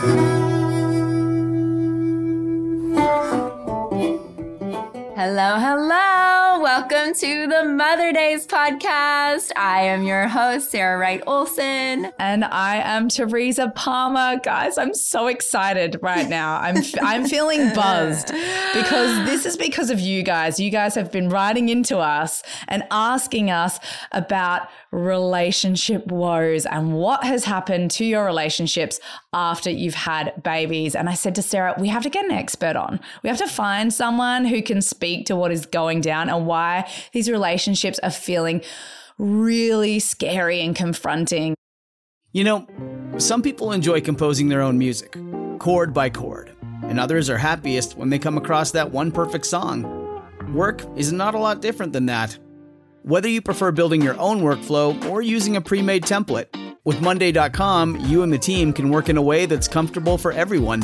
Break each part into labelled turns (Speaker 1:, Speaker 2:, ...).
Speaker 1: Hello, to the Mother Daze podcast. I am your host, Sarah Wright Olsen.
Speaker 2: And I am Teresa Palmer. Guys, I'm so excited right now. I'm I'm feeling buzzed because this is because of you guys. You guys have been writing into us and asking us about relationship woes and what has happened to your relationships after you've had babies. And I said to Sarah, we have to get an expert on. We have to find someone who can speak to what is going down and why these relationships are feeling really scary and confronting.
Speaker 3: You know, some people enjoy composing their own music, chord by chord, and others are happiest when they come across that one perfect song. Work is not a lot different than that. Whether you prefer building your own workflow or using a pre made template, with Monday.com, you and the team can work in a way that's comfortable for everyone.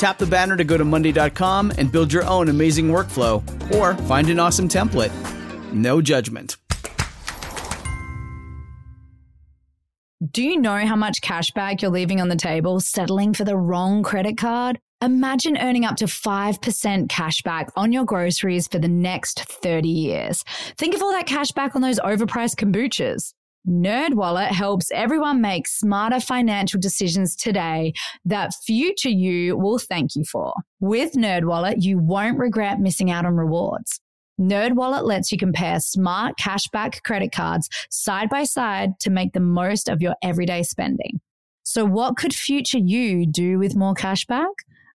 Speaker 3: Tap the banner to go to Monday.com and build your own amazing workflow or find an awesome template. No judgment.
Speaker 2: Do you know how much cashback you're leaving on the table settling for the wrong credit card? Imagine earning up to 5% cashback on your groceries for the next 30 years. Think of all that cashback on those overpriced kombuchas. NerdWallet helps everyone make smarter financial decisions today that future you will thank you for. With NerdWallet, you won't regret missing out on rewards. NerdWallet lets you compare smart cashback credit cards side by side to make the most of your everyday spending. So what could future you do with more cashback?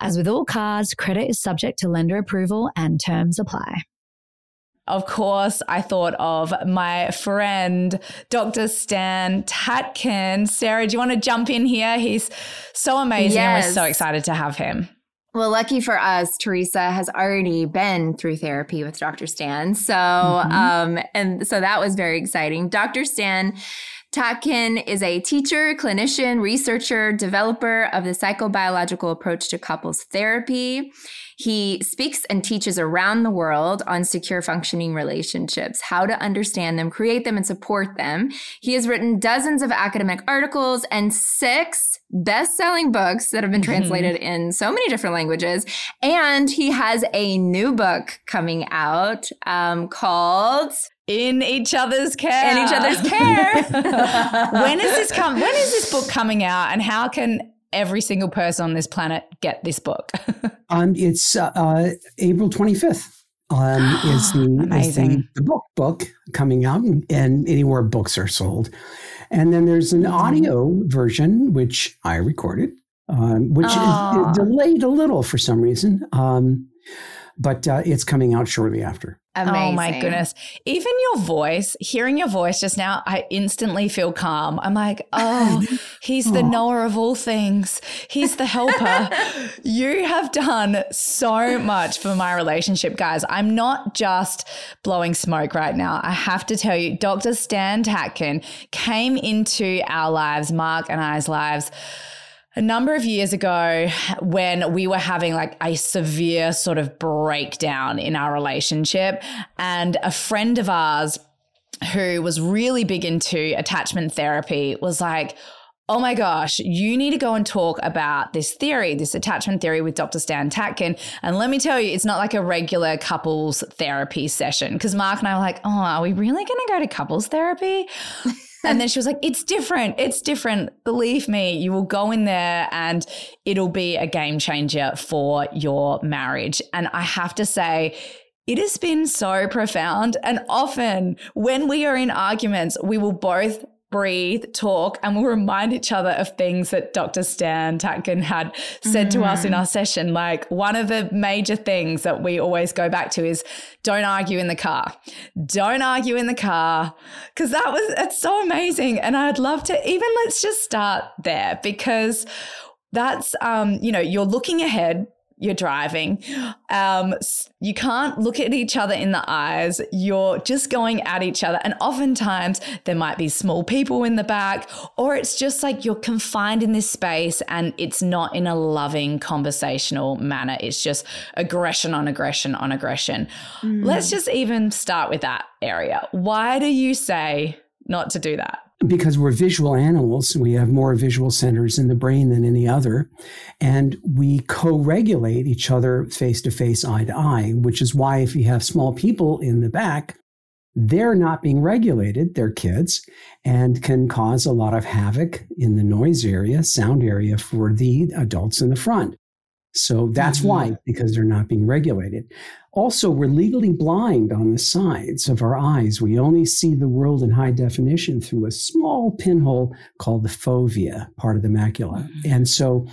Speaker 2: As with all cards, credit is subject to lender approval and terms apply. Of course, I thought of my friend, Dr. Stan Tatkin. Sarah, do you want to jump in here? He's so amazing yes. and we're so excited to have him.
Speaker 1: Well, lucky for us, Teresa has already been through therapy with Dr. Stan. So, mm-hmm. um, and so that was very exciting. Dr. Stan Tatkin is a teacher, clinician, researcher, developer of the psychobiological approach to couples therapy. He speaks and teaches around the world on secure functioning relationships, how to understand them, create them, and support them. He has written dozens of academic articles and six best selling books that have been mm-hmm. translated mm-hmm. in so many different languages. And he has a new book coming out um, called
Speaker 2: in each other's care.
Speaker 1: In each other's care.
Speaker 2: when is this come? When is this book coming out, and how can every single person on this planet get this book?
Speaker 4: um, it's uh, uh, April twenty fifth. Um, is the, Is the, the, book book coming out, and anywhere books are sold, and then there's an audio version which I recorded, um, which is, is, delayed a little for some reason. Um, but uh, it's coming out shortly after.
Speaker 2: Amazing. Oh my goodness. Even your voice, hearing your voice just now, I instantly feel calm. I'm like, oh, he's the knower of all things. He's the helper. you have done so much for my relationship, guys. I'm not just blowing smoke right now. I have to tell you, Dr. Stan Tatkin came into our lives, Mark and I's lives a number of years ago when we were having like a severe sort of breakdown in our relationship and a friend of ours who was really big into attachment therapy was like oh my gosh, you need to go and talk about this theory, this attachment theory with Dr. Stan Tatkin. And let me tell you, it's not like a regular couples therapy session. Because Mark and I were like, oh, are we really going to go to couples therapy? and then she was like, it's different. It's different. Believe me, you will go in there and it'll be a game changer for your marriage. And I have to say, it has been so profound. And often when we are in arguments, we will both breathe, talk, and we'll remind each other of things that Dr. Stan Tatkin had said mm. to us in mm. our session. Like one of the major things that we always go back to is don't argue in the car. Don't argue in the car. Cause that was, it's so amazing. And I'd love to even let's just start there because that's, um, you know, you're looking ahead you're driving. Um, you can't look at each other in the eyes. You're just going at each other. And oftentimes there might be small people in the back, or it's just like you're confined in this space and it's not in a loving conversational manner. It's just aggression on aggression on aggression. Mm. Let's just even start with that area. Why do you say not to do that?
Speaker 4: Because we're visual animals, we have more visual centers in the brain than any other. And we co regulate each other face to face, eye to eye, which is why if you have small people in the back, they're not being regulated, they're kids, and can cause a lot of havoc in the noise area, sound area for the adults in the front. So that's mm-hmm. why, because they're not being regulated. Also, we're legally blind on the sides of our eyes. We only see the world in high definition through a small pinhole called the fovea, part of the macula. Mm-hmm. And so,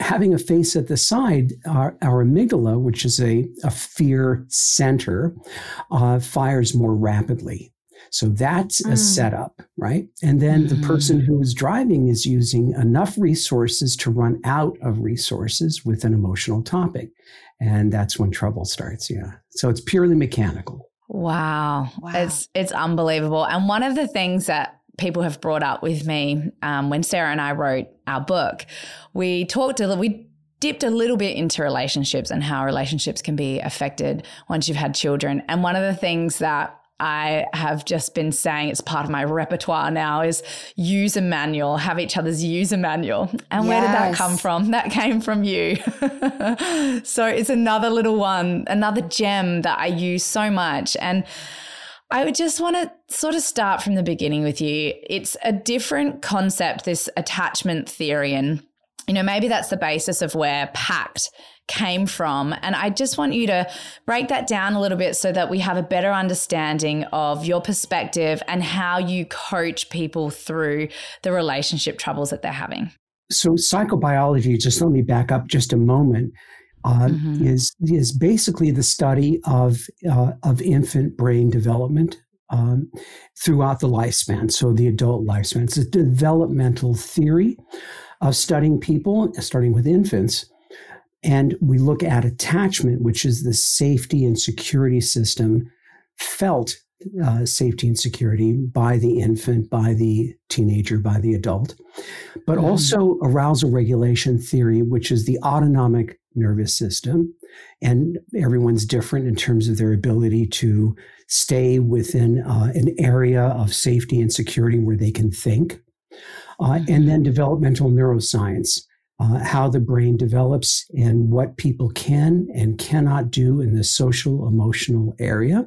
Speaker 4: having a face at the side, our, our amygdala, which is a, a fear center, uh, fires more rapidly. So that's mm. a setup, right? And then mm. the person mm. who is driving is using enough resources to run out of resources with an emotional topic. And that's when trouble starts. Yeah. So it's purely mechanical.
Speaker 2: Wow. wow. It's it's unbelievable. And one of the things that people have brought up with me um, when Sarah and I wrote our book, we talked a little, we dipped a little bit into relationships and how relationships can be affected once you've had children. And one of the things that I have just been saying it's part of my repertoire now is user manual, have each other's user manual. And yes. where did that come from? That came from you. so it's another little one, another gem that I use so much. And I would just want to sort of start from the beginning with you. It's a different concept, this attachment theory. And, you know, maybe that's the basis of where PACT came from. And I just want you to break that down a little bit so that we have a better understanding of your perspective and how you coach people through the relationship troubles that they're having.
Speaker 4: So, psychobiology, just let me back up just a moment. Uh, mm-hmm. is is basically the study of uh, of infant brain development um, throughout the lifespan. So the adult lifespan. It's a developmental theory of studying people, starting with infants, and we look at attachment, which is the safety and security system felt uh, safety and security by the infant, by the teenager, by the adult, but mm. also arousal regulation theory, which is the autonomic nervous system. And everyone's different in terms of their ability to stay within uh, an area of safety and security where they can think. Uh, and then developmental neuroscience, uh, how the brain develops and what people can and cannot do in the social emotional area.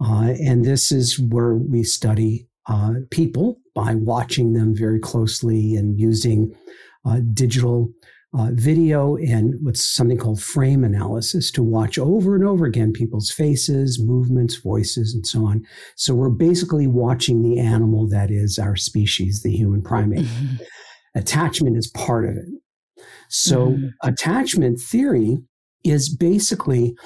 Speaker 4: Uh, and this is where we study uh, people by watching them very closely and using uh, digital uh, video and what's something called frame analysis to watch over and over again people's faces, movements, voices, and so on. So we're basically watching the animal that is our species, the human primate. Mm-hmm. Attachment is part of it. So, mm-hmm. attachment theory is basically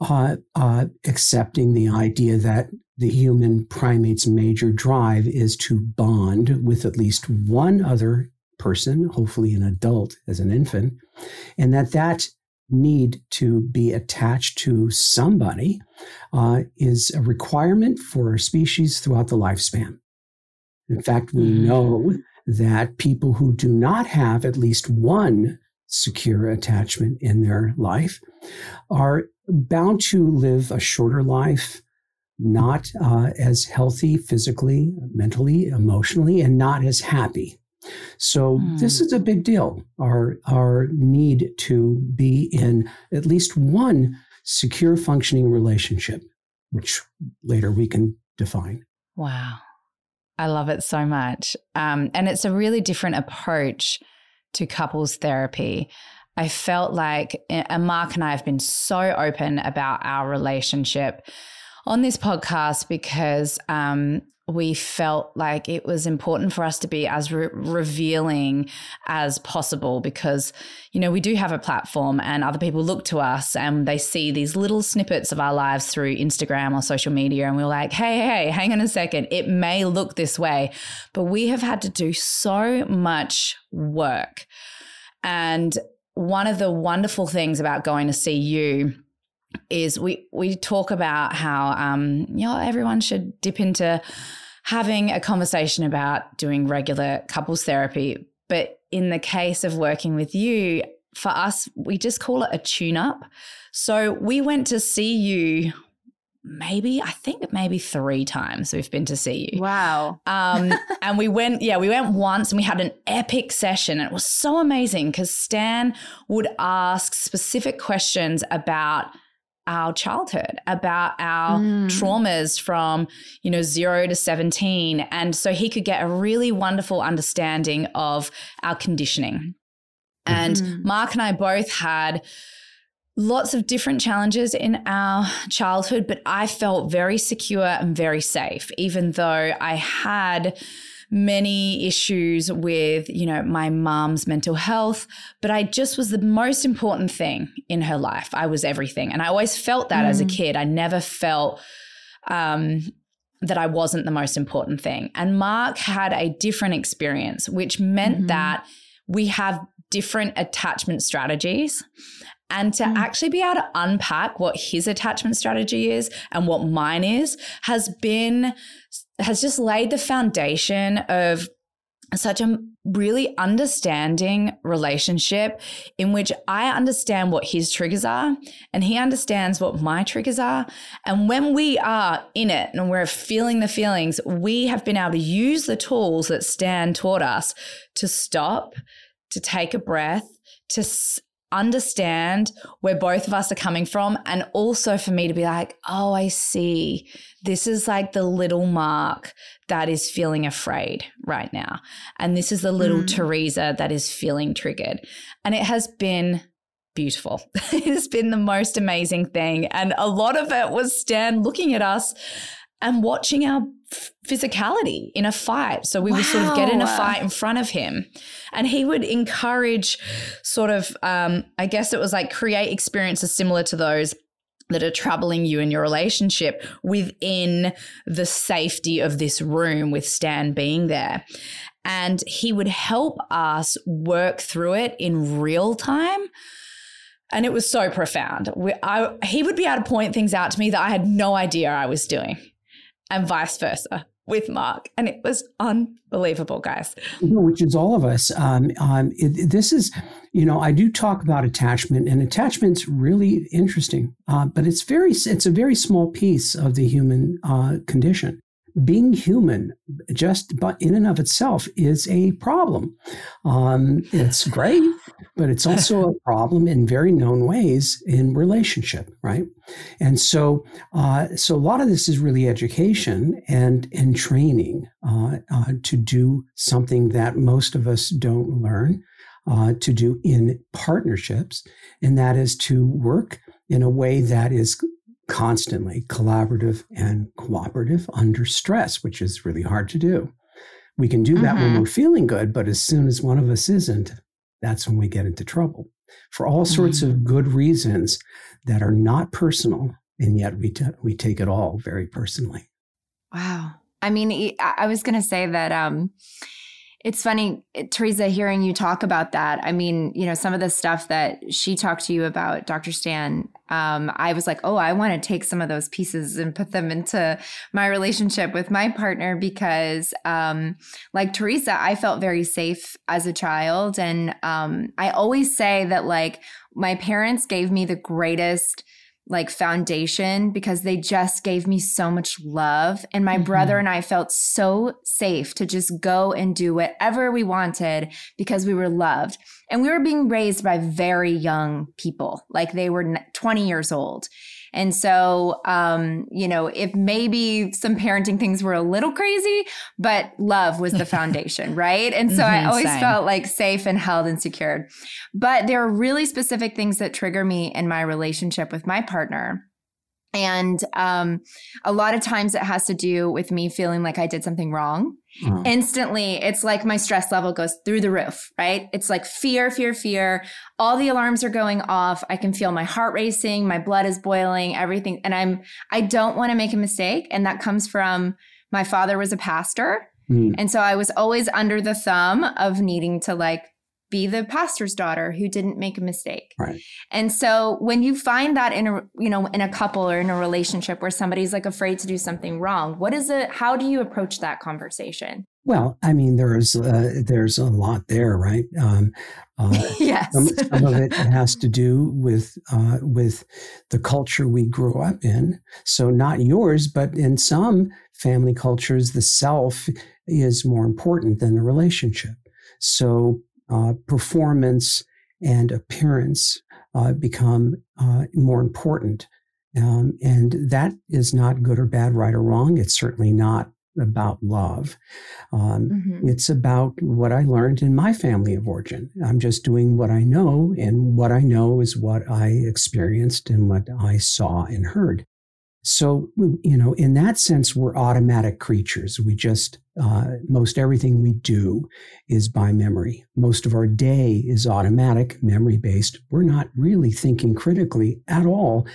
Speaker 4: uh, uh, accepting the idea that the human primate's major drive is to bond with at least one other person, hopefully an adult as an infant, and that that need to be attached to somebody uh, is a requirement for our species throughout the lifespan. In fact, we mm-hmm. know that people who do not have at least one secure attachment in their life are bound to live a shorter life, not uh, as healthy physically, mentally, emotionally, and not as happy. So mm. this is a big deal. Our our need to be in at least one secure functioning relationship, which later we can define.
Speaker 2: Wow. I love it so much. Um, and it's a really different approach to couples therapy, I felt like, and Mark and I have been so open about our relationship on this podcast because um, we felt like it was important for us to be as re- revealing as possible because you know we do have a platform and other people look to us and they see these little snippets of our lives through Instagram or social media and we're like hey hey hang on a second. It may look this way but we have had to do so much work. And one of the wonderful things about going to see you is we we talk about how um, you know everyone should dip into having a conversation about doing regular couples therapy. But in the case of working with you, for us, we just call it a tune up. So we went to see you maybe I think maybe three times we've been to see you.
Speaker 1: Wow.
Speaker 2: Um, and we went, yeah, we went once and we had an epic session. And it was so amazing because Stan would ask specific questions about our childhood, about our mm. traumas from, you know, zero to 17. And so he could get a really wonderful understanding of our conditioning. And mm. Mark and I both had lots of different challenges in our childhood, but I felt very secure and very safe, even though I had many issues with, you know, my mom's mental health, but I just was the most important thing in her life. I was everything. And I always felt that mm. as a mm. kid. I never felt um, that I wasn't the most important thing. And Mark had a different experience, which meant mm-hmm. that we have different attachment strategies and to mm. actually be able to unpack what his attachment strategy is and what mine is has been has just laid the foundation of such a really understanding relationship in which I understand what his triggers are and he understands what my triggers are. And when we are in it and we're feeling the feelings, we have been able to use the tools that Stan taught us to stop, to take a breath, to understand where both of us are coming from. And also for me to be like, oh, I see. This is like the little Mark that is feeling afraid right now. And this is the little mm. Teresa that is feeling triggered. And it has been beautiful. it has been the most amazing thing. And a lot of it was Stan looking at us and watching our physicality in a fight. So we wow. would sort of get in a fight in front of him. And he would encourage, sort of, um, I guess it was like create experiences similar to those that are troubling you in your relationship within the safety of this room with Stan being there. And he would help us work through it in real time. And it was so profound. We, I, he would be able to point things out to me that I had no idea I was doing and vice versa with Mark. And it was unbelievable, guys.
Speaker 4: which is all of us. Um, um, it, this is, you know, I do talk about attachment, and attachment's really interesting, uh, but it's very, it's a very small piece of the human uh, condition being human just but in and of itself is a problem um, it's great but it's also a problem in very known ways in relationship right and so uh, so a lot of this is really education and and training uh, uh, to do something that most of us don't learn uh, to do in partnerships and that is to work in a way that is constantly collaborative and cooperative under stress, which is really hard to do. We can do that mm-hmm. when we're feeling good, but as soon as one of us isn't, that's when we get into trouble for all sorts mm-hmm. of good reasons that are not personal, and yet we t- we take it all very personally.
Speaker 1: Wow. I mean, I was going to say that um, it's funny, Teresa, hearing you talk about that. I mean, you know, some of the stuff that she talked to you about, Dr. Stan, um, I was like, oh, I want to take some of those pieces and put them into my relationship with my partner because, um, like Teresa, I felt very safe as a child. And um, I always say that, like, my parents gave me the greatest like foundation because they just gave me so much love. And my mm-hmm. brother and I felt so safe to just go and do whatever we wanted because we were loved. And we were being raised by very young people, like they were 20 years old. And so, um, you know, if maybe some parenting things were a little crazy, but love was the foundation, right? And so mm-hmm, I always same. felt like safe and held and secured. But there are really specific things that trigger me in my relationship with my partner. And um, a lot of times it has to do with me feeling like I did something wrong. Mm. Instantly, it's like my stress level goes through the roof, right? It's like fear, fear, fear. All the alarms are going off. I can feel my heart racing, my blood is boiling, everything. And I'm, I don't want to make a mistake. And that comes from my father was a pastor. Mm. And so I was always under the thumb of needing to like be the pastor's daughter who didn't make a mistake.
Speaker 4: Right.
Speaker 1: And so when you find that in a you know in a couple or in a relationship where somebody's like afraid to do something wrong, what is it how do you approach that conversation?
Speaker 4: Well, I mean, there's uh, there's a lot there, right? Um,
Speaker 1: uh, yes.
Speaker 4: some, some, of it has to do with uh, with the culture we grew up in. So not yours, but in some family cultures, the self is more important than the relationship. So uh, performance and appearance uh, become uh, more important. Um, and that is not good or bad, right or wrong. It's certainly not about love. Um, mm-hmm. It's about what I learned in my family of origin. I'm just doing what I know, and what I know is what I experienced and what I saw and heard. So, you know, in that sense, we're automatic creatures. We just, uh, most everything we do is by memory. Most of our day is automatic, memory based. We're not really thinking critically at all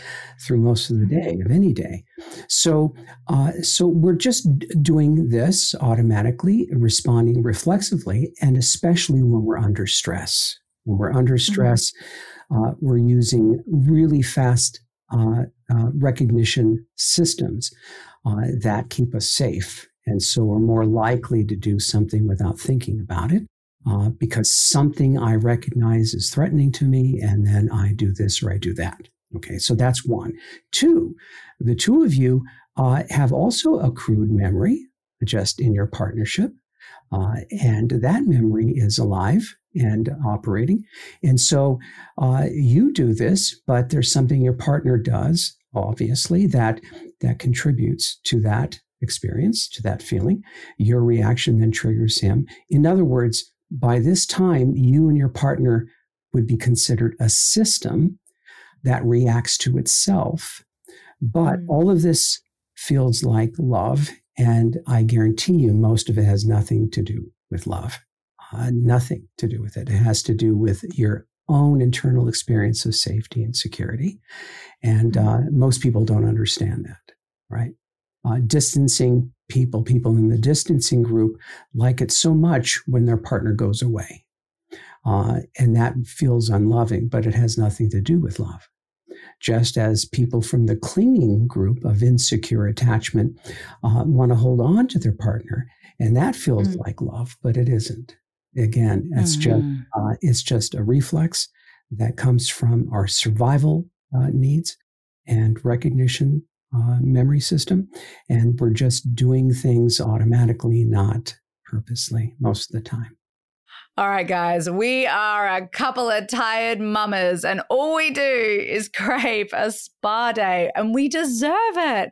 Speaker 4: through most of the day, of any day. So, uh, so we're just doing this automatically, responding reflexively, and especially when we're under stress. When we're under mm-hmm. stress, uh, we're using really fast uh, uh, recognition systems uh, that keep us safe. And so we're more likely to do something without thinking about it uh, because something I recognize is threatening to me, and then I do this or I do that. Okay, so that's one. Two, the two of you uh, have also accrued memory just in your partnership. Uh, and that memory is alive and operating. And so uh, you do this, but there's something your partner does, obviously, that that contributes to that experience, to that feeling. Your reaction then triggers him. In other words, by this time, you and your partner would be considered a system that reacts to itself. But mm. all of this feels like love. And I guarantee you, most of it has nothing to do with love uh, nothing to do with it. It has to do with your own internal experience of safety and security. And mm-hmm. uh, most people don't understand that, right? Uh, distancing people, people in the distancing group like it so much when their partner goes away. Uh, and that feels unloving, but it has nothing to do with love. Just as people from the clinging group of insecure attachment uh, want to hold on to their partner, and that feels mm. like love, but it isn't. Again, it's mm-hmm. just uh, it's just a reflex that comes from our survival uh, needs and recognition uh, memory system, and we're just doing things automatically, not purposely, most of the time.
Speaker 2: All right, guys, we are a couple of tired mamas, and all we do is crave a spa day, and we deserve it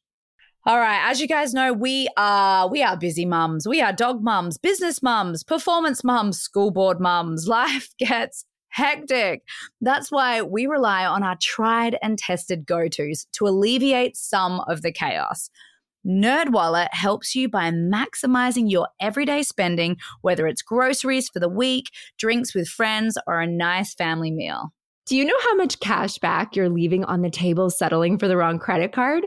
Speaker 2: All right, as you guys know, we are we are busy mums. We are dog mums, business mums, performance mums, school board mums. Life gets hectic. That's why we rely on our tried and tested go-tos to alleviate some of the chaos. NerdWallet helps you by maximizing your everyday spending, whether it's groceries for the week, drinks with friends, or a nice family meal.
Speaker 1: Do you know how much cash back you're leaving on the table settling for the wrong credit card?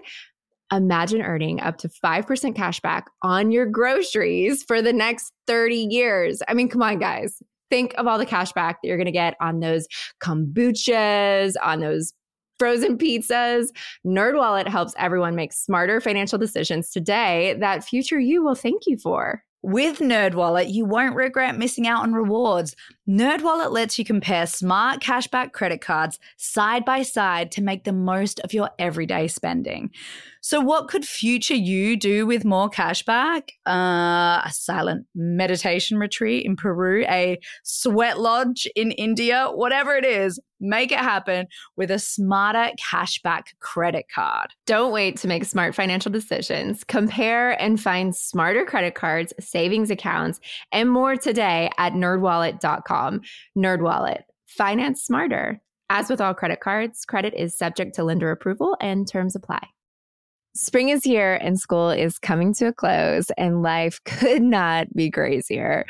Speaker 1: Imagine earning up to 5% cash back on your groceries for the next 30 years. I mean, come on, guys. Think of all the cash back that you're going to get on those kombuchas, on those frozen pizzas. NerdWallet helps everyone make smarter financial decisions today that future you will thank you for.
Speaker 2: With NerdWallet, you won't regret missing out on rewards. NerdWallet lets you compare smart cashback credit cards side by side to make the most of your everyday spending. So, what could future you do with more cashback? Uh, a silent meditation retreat in Peru, a sweat lodge in India, whatever it is, make it happen with a smarter cashback credit card.
Speaker 1: Don't wait to make smart financial decisions. Compare and find smarter credit cards, savings accounts, and more today at nerdwallet.com. Nerdwallet, finance smarter. As with all credit cards, credit is subject to lender approval and terms apply. Spring is here and school is coming to a close, and life could not be crazier.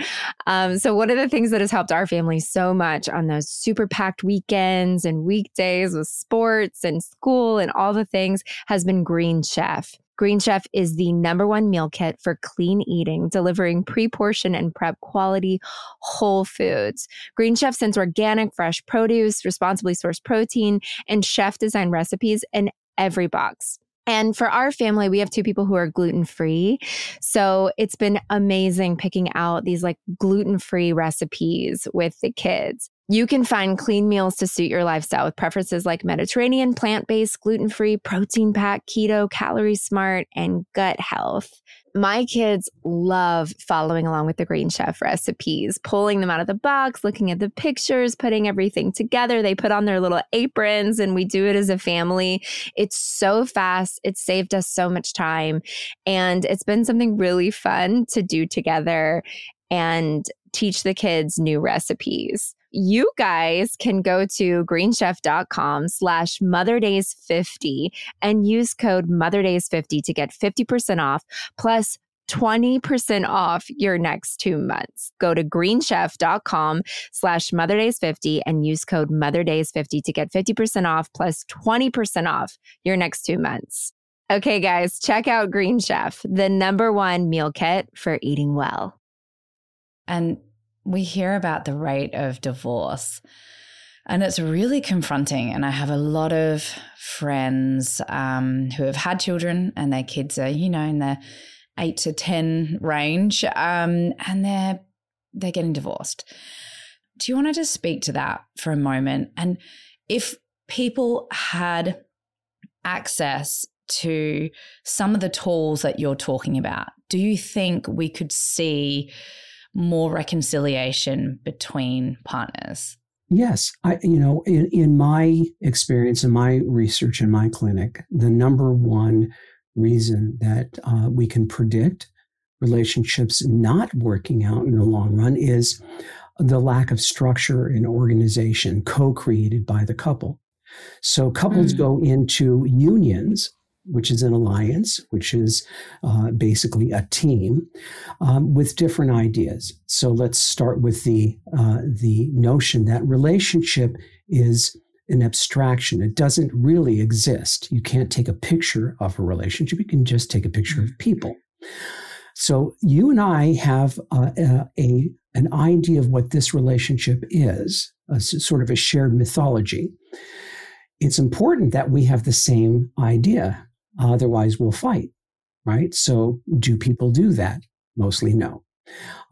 Speaker 1: Um, so, one of the things that has helped our family so much on those super packed weekends and weekdays with sports and school and all the things has been Green Chef. Green Chef is the number one meal kit for clean eating, delivering pre portion and prep quality whole foods. Green Chef sends organic, fresh produce, responsibly sourced protein, and chef designed recipes in every box. And for our family, we have two people who are gluten free. So it's been amazing picking out these like gluten free recipes with the kids. You can find clean meals to suit your lifestyle with preferences like Mediterranean, plant based, gluten free, protein packed, keto, calorie smart, and gut health. My kids love following along with the Green Chef recipes, pulling them out of the box, looking at the pictures, putting everything together. They put on their little aprons and we do it as a family. It's so fast. It's saved us so much time. And it's been something really fun to do together and teach the kids new recipes you guys can go to greenchef.com slash motherdaze50 and use code motherdaze50 to get 50% off plus 20% off your next two months. Go to greenchef.com slash motherdaze50 and use code motherdaze50 to get 50% off plus 20% off your next two months. Okay, guys, check out Green Chef, the number one meal kit for eating well.
Speaker 2: And we hear about the rate of divorce. And it's really confronting. And I have a lot of friends um, who have had children and their kids are, you know, in the eight to 10 range um, and they're, they're getting divorced. Do you want to just speak to that for a moment? And if people had access to some of the tools that you're talking about, do you think we could see more reconciliation between partners?
Speaker 4: Yes, I you know in in my experience in my research in my clinic, the number one reason that uh, we can predict relationships not working out in the long run is the lack of structure and organization co-created by the couple. So couples mm. go into unions which is an alliance, which is uh, basically a team um, with different ideas. So let's start with the uh, the notion that relationship is an abstraction. It doesn't really exist. You can't take a picture of a relationship. You can just take a picture of people. So you and I have a, a an idea of what this relationship is, a, sort of a shared mythology. It's important that we have the same idea Otherwise, we'll fight, right? So, do people do that? Mostly no.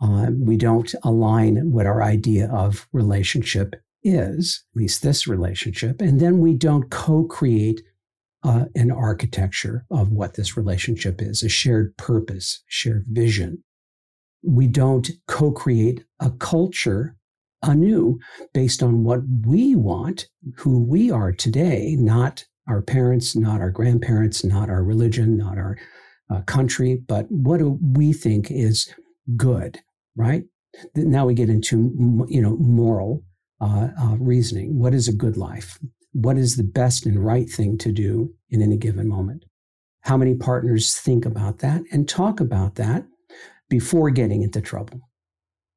Speaker 4: Uh, we don't align what our idea of relationship is, at least this relationship, and then we don't co create uh, an architecture of what this relationship is, a shared purpose, shared vision. We don't co create a culture anew based on what we want, who we are today, not our parents, not our grandparents, not our religion, not our uh, country, but what do we think is good, right? Now we get into you know moral uh, uh, reasoning. What is a good life? What is the best and right thing to do in any given moment? How many partners think about that and talk about that before getting into trouble?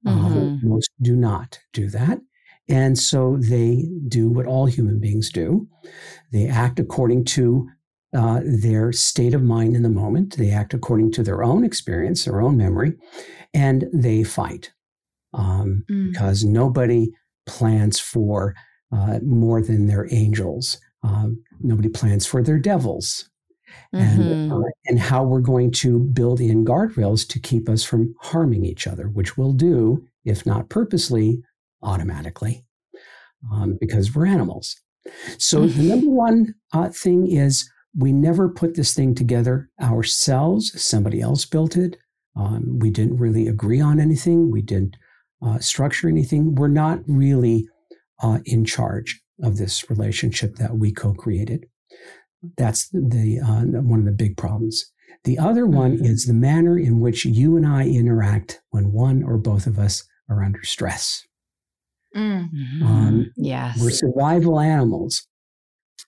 Speaker 4: Mm-hmm. most do not do that. And so they do what all human beings do. They act according to uh, their state of mind in the moment. They act according to their own experience, their own memory, and they fight um, mm. because nobody plans for uh, more than their angels. Um, nobody plans for their devils. Mm-hmm. And, uh, and how we're going to build in guardrails to keep us from harming each other, which we'll do, if not purposely, automatically, um, because we're animals. So, the number one uh, thing is we never put this thing together ourselves. Somebody else built it. Um, we didn't really agree on anything. We didn't uh, structure anything. We're not really uh, in charge of this relationship that we co-created. That's the uh, one of the big problems. The other one mm-hmm. is the manner in which you and I interact when one or both of us are under stress.
Speaker 2: Mm-hmm. Um, yes,
Speaker 4: we're survival animals.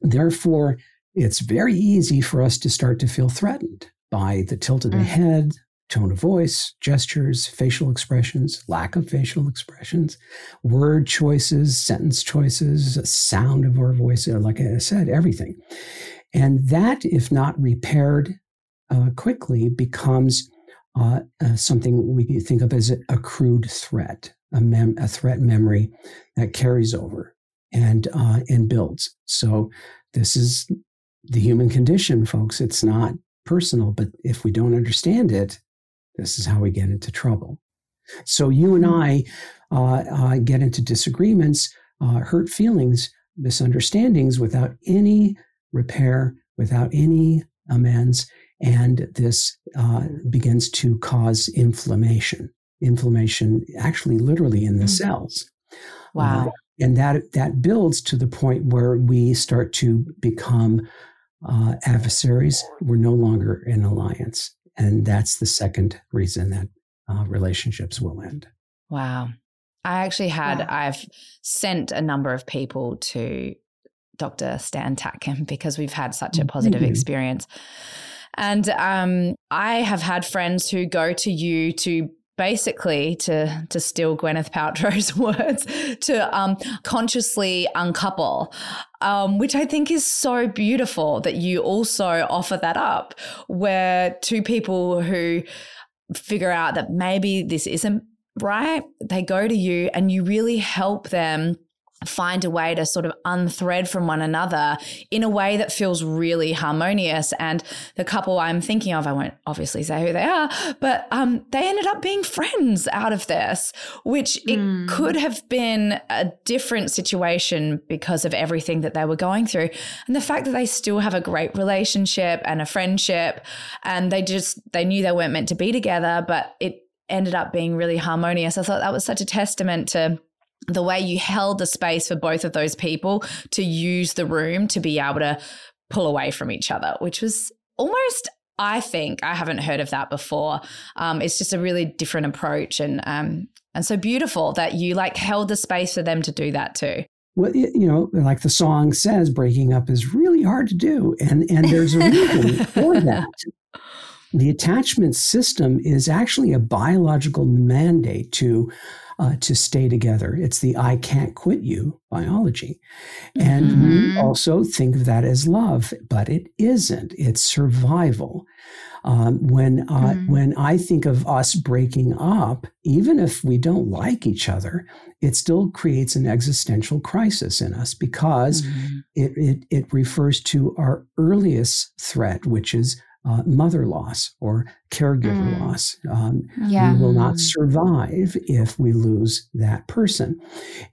Speaker 4: Therefore, it's very easy for us to start to feel threatened by the tilt of the mm-hmm. head, tone of voice, gestures, facial expressions, lack of facial expressions, word choices, sentence choices, sound of our voice, uh, like I said, everything. And that, if not repaired uh, quickly, becomes uh, uh, something we think of as a crude threat, a, mem- a threat memory that carries over and uh, and builds. So this is the human condition, folks. It's not personal, but if we don't understand it, this is how we get into trouble. So you and hmm. I uh, uh, get into disagreements, uh, hurt feelings, misunderstandings without any repair, without any amends, and this uh, begins to cause inflammation. Inflammation, actually, literally in the mm-hmm. cells.
Speaker 2: Wow.
Speaker 4: Uh, and that that builds to the point where we start to become uh, adversaries. We're no longer in alliance. And that's the second reason that uh, relationships will end.
Speaker 2: Wow. I actually had, wow. I've sent a number of people to Dr. Stan Tatkin because we've had such a positive mm-hmm. experience. And um, I have had friends who go to you to basically to to steal Gwyneth Paltrow's words to um, consciously uncouple, um, which I think is so beautiful that you also offer that up, where two people who figure out that maybe this isn't right, they go to you and you really help them find a way to sort of unthread from one another in a way that feels really harmonious. And the couple I'm thinking of, I won't obviously say who they are, but um, they ended up being friends out of this, which it mm. could have been a different situation because of everything that they were going through. And the fact that they still have a great relationship and a friendship, and they just, they knew they weren't meant to be together, but it ended up being really harmonious. I thought that was such a testament to the way you held the space for both of those people to use the room to be able to pull away from each other, which was almost I think I haven't heard of that before. Um, it's just a really different approach, and um, and so beautiful that you like held the space for them to do that too.
Speaker 4: Well, you know, like the song says, breaking up is really hard to do, and and there's a reason for that. The attachment system is actually a biological mandate to uh, to stay together. It's the I can't quit you biology. And mm-hmm. we also think of that as love, but it isn't. It's survival. Um, when uh, mm-hmm. when I think of us breaking up, even if we don't like each other, it still creates an existential crisis in us because mm-hmm. it, it it refers to our earliest threat, which is uh, mother loss or caregiver mm. loss. Um, yeah. We will not survive if we lose that person.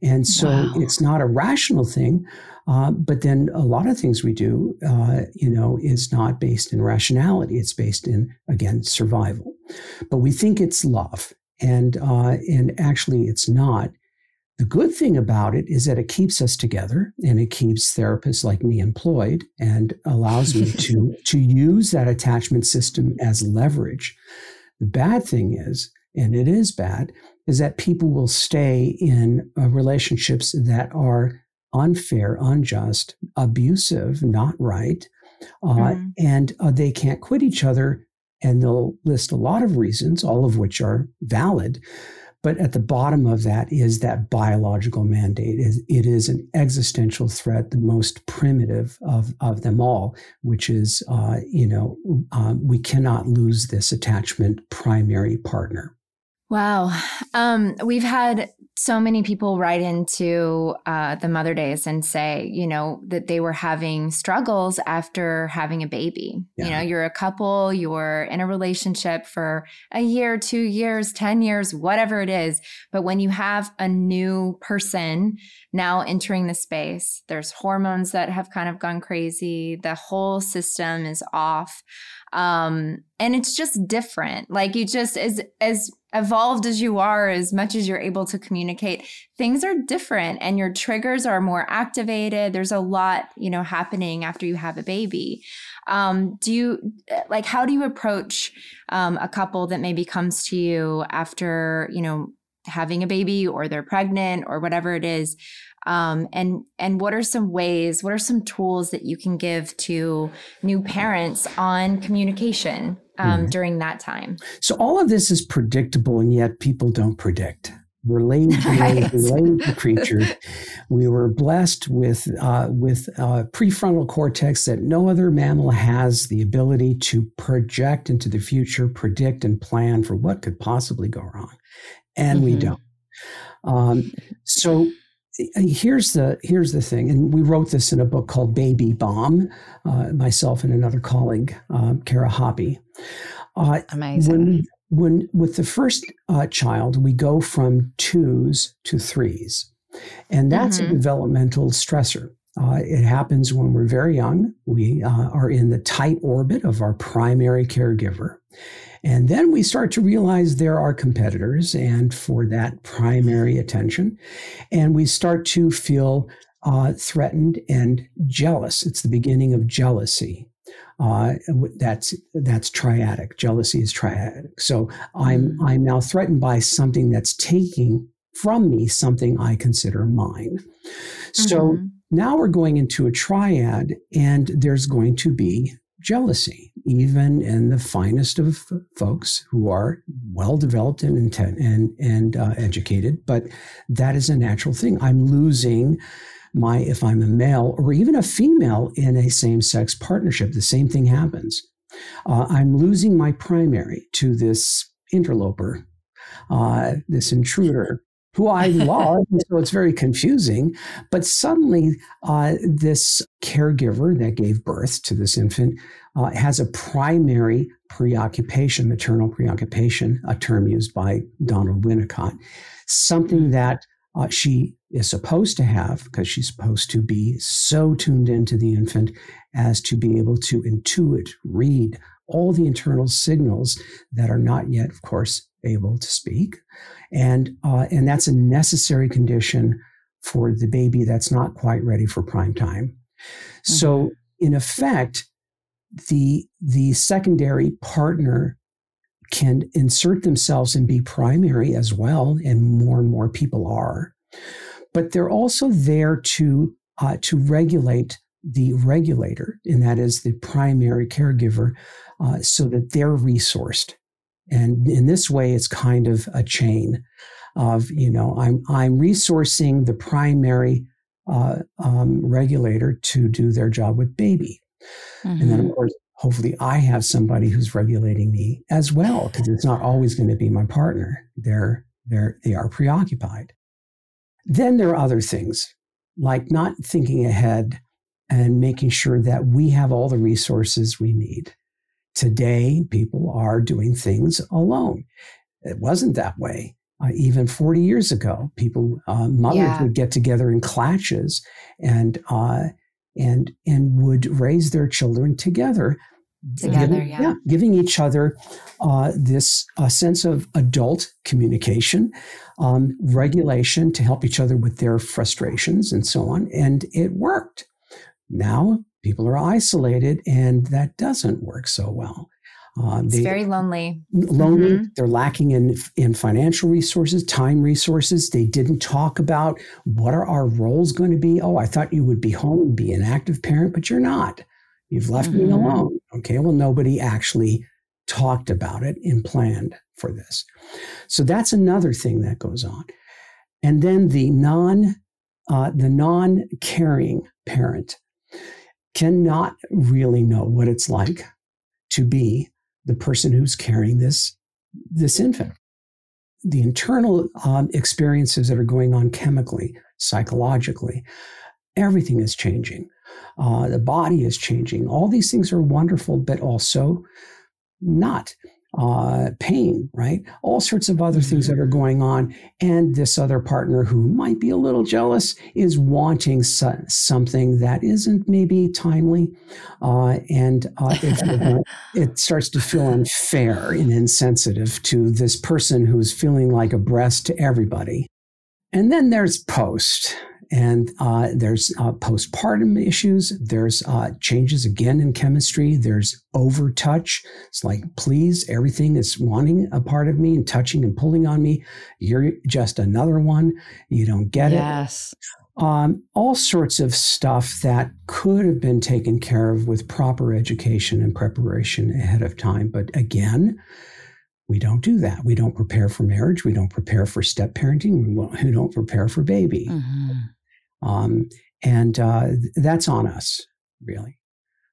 Speaker 4: And so wow. it's not a rational thing. Uh, but then a lot of things we do, uh, you know, is not based in rationality. It's based in, again, survival. But we think it's love. And, uh, and actually, it's not. The good thing about it is that it keeps us together and it keeps therapists like me employed and allows me to, to use that attachment system as leverage. The bad thing is, and it is bad, is that people will stay in uh, relationships that are unfair, unjust, abusive, not right, uh, mm. and uh, they can't quit each other. And they'll list a lot of reasons, all of which are valid. But at the bottom of that is that biological mandate. It is an existential threat, the most primitive of, of them all, which is, uh, you know, um, we cannot lose this attachment primary partner.
Speaker 1: Wow. Um, we've had so many people write into uh, the Mother Daze and say, you know, that they were having struggles after having a baby. Yeah. You know, you're a couple, you're in a relationship for a year, two years, 10 years, whatever it is. But when you have a new person now entering the space, there's hormones that have kind of gone crazy, the whole system is off. Um, and it's just different. Like you just, as, as, evolved as you are, as much as you're able to communicate, things are different and your triggers are more activated. There's a lot, you know, happening after you have a baby. Um, do you like how do you approach um, a couple that maybe comes to you after, you know, having a baby or they're pregnant or whatever it is? Um, and and what are some ways what are some tools that you can give to new parents on communication um, mm-hmm. during that time.
Speaker 4: So all of this is predictable, and yet people don't predict. We're lazy, right. lazy creatures. We were blessed with uh, with uh, prefrontal cortex that no other mammal has the ability to project into the future, predict, and plan for what could possibly go wrong, and mm-hmm. we don't. Um, so here's the here's the thing, and we wrote this in a book called Baby Bomb. Uh, myself and another colleague, uh, Kara Hoppe.
Speaker 2: Uh, Amazing.
Speaker 4: When, when with the first uh, child, we go from twos to threes, and that's mm-hmm. a developmental stressor. Uh, it happens when we're very young. We uh, are in the tight orbit of our primary caregiver. And then we start to realize there are competitors and for that primary attention. And we start to feel uh, threatened and jealous. It's the beginning of jealousy. Uh, that's that's triadic. Jealousy is triadic. So I'm mm. I'm now threatened by something that's taking from me something I consider mine. Mm-hmm. So now we're going into a triad, and there's going to be jealousy, even in the finest of folks who are well developed and intent and and uh, educated. But that is a natural thing. I'm losing my if I'm a male or even a female in a same sex partnership. The same thing happens. Uh, I'm losing my primary to this interloper, uh, this intruder who I love. so it's very confusing. But suddenly, uh, this caregiver that gave birth to this infant uh, has a primary preoccupation, maternal preoccupation, a term used by Donald Winnicott, something that uh, she is supposed to have because she's supposed to be so tuned into the infant as to be able to intuit, read all the internal signals that are not yet, of course, able to speak. And, uh, and that's a necessary condition for the baby that's not quite ready for prime time. Mm-hmm. So, in effect, the, the secondary partner can insert themselves and be primary as well, and more and more people are. But they're also there to uh, to regulate the regulator, and that is the primary caregiver, uh, so that they're resourced. And in this way, it's kind of a chain of you know I'm I'm resourcing the primary uh, um, regulator to do their job with baby, mm-hmm. and then of mm-hmm. course hopefully I have somebody who's regulating me as well because it's not always going to be my partner. They're they're they are preoccupied. Then there are other things like not thinking ahead and making sure that we have all the resources we need. Today, people are doing things alone. It wasn't that way. Uh, even 40 years ago, people, uh, mothers yeah. would get together in clashes and, uh, and, and would raise their children together
Speaker 1: together.
Speaker 4: Giving,
Speaker 1: yeah. yeah.
Speaker 4: giving each other uh, this uh, sense of adult communication, um, regulation to help each other with their frustrations and so on. And it worked. Now people are isolated, and that doesn't work so well.
Speaker 1: Uh, it's they, very lonely.
Speaker 4: Lonely. Mm-hmm. They're lacking in in financial resources, time resources. They didn't talk about what are our roles going to be. Oh, I thought you would be home and be an active parent, but you're not. You've left mm-hmm. me alone. Okay. Well, nobody actually talked about it and planned for this. So that's another thing that goes on. And then the non uh, the non caring parent cannot really know what it's like to be the person who's carrying this this infant. The internal um, experiences that are going on chemically psychologically everything is changing. Uh, the body is changing. All these things are wonderful but also not uh, pain, right? All sorts of other things that are going on. And this other partner who might be a little jealous is wanting so- something that isn't maybe timely. Uh, and uh, it, it, starts to feel unfair and insensitive to this person who's feeling like a breast to everybody. And then there's post. And uh, there's uh, postpartum issues. There's uh, changes again in chemistry. There's overtouch. It's like, please, everything is wanting a part of me and touching and pulling on me. You're just another one. You don't get
Speaker 2: yes. it. Yes.
Speaker 4: Um, all sorts of stuff that could have been taken care of with proper education and preparation ahead of time. But again, we don't do that. We don't prepare for marriage. We don't prepare for step parenting. We, don't prepare for baby. Mm-hmm. Um, and uh, that's on us, really.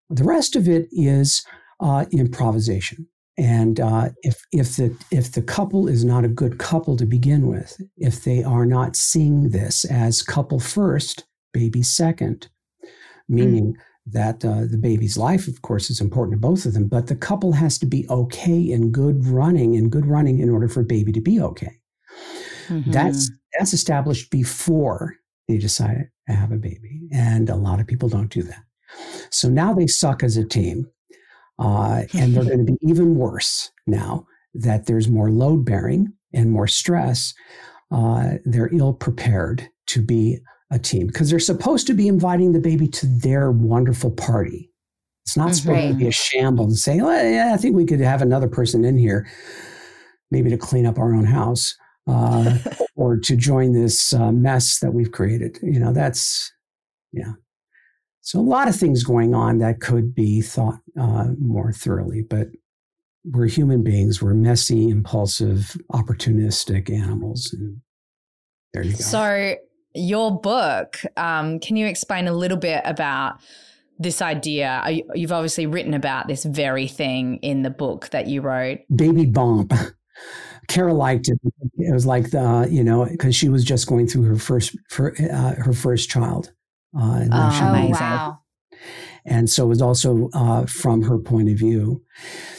Speaker 4: The rest of it is uh, improvisation. And uh, if if the if the couple is not a good couple to begin with, if they are not seeing this as couple first, baby second, meaning mm that uh, the baby's life, of course, is important to both of them, but the couple has to be okay and good running and good running in order for baby to be okay. Mm-hmm. That's that's established before they decide to have a baby, and a lot of people don't do that. So now they suck as a team, uh, and they're going to be even worse now that there's more load bearing and more stress. Uh, they're ill prepared to be a team because they're supposed to be inviting the baby to their wonderful party. It's not supposed to be a shamble and say, well, yeah, I think we could have another person in here, maybe to clean up our own house uh, or to join this uh, mess that we've created. You know, that's, yeah. So a lot of things going on that could be thought uh, more thoroughly, but we're human beings. We're messy, impulsive, opportunistic animals. And there you go.
Speaker 2: So your book, um, can you explain a little bit about this idea? You've obviously written about this very thing in the book that you wrote.
Speaker 4: Baby bump. Kara liked it. It was like the you know because she was just going through her first for, uh, her first child.
Speaker 1: Uh, oh, amazing! Wow
Speaker 4: and so it was also uh, from her point of view.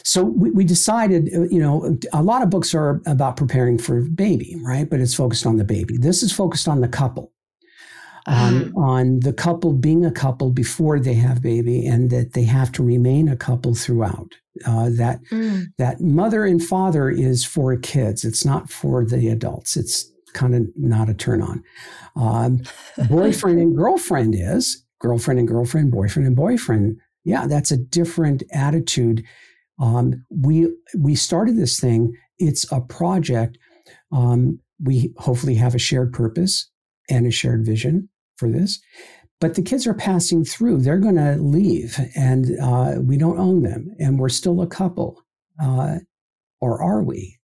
Speaker 4: So we, we, decided, uh, you know, a lot of books are about preparing for baby, right? But it's focused on the baby. This is focused on the couple. Um, on the couple being a couple before they have baby and that they have to remain a couple throughout uh, that mm. that mother and father is for kids it's not for the adults it's kind of not a turn on um, boyfriend and girlfriend is girlfriend and girlfriend, boyfriend and boyfriend. Yeah, that's a different attitude. Um, we we started this thing. It's a project. Um, we hopefully have a shared purpose and a shared vision for this. But the kids are passing through. They're going to leave, and uh, we don't own them, and we're still a couple, uh, or are we?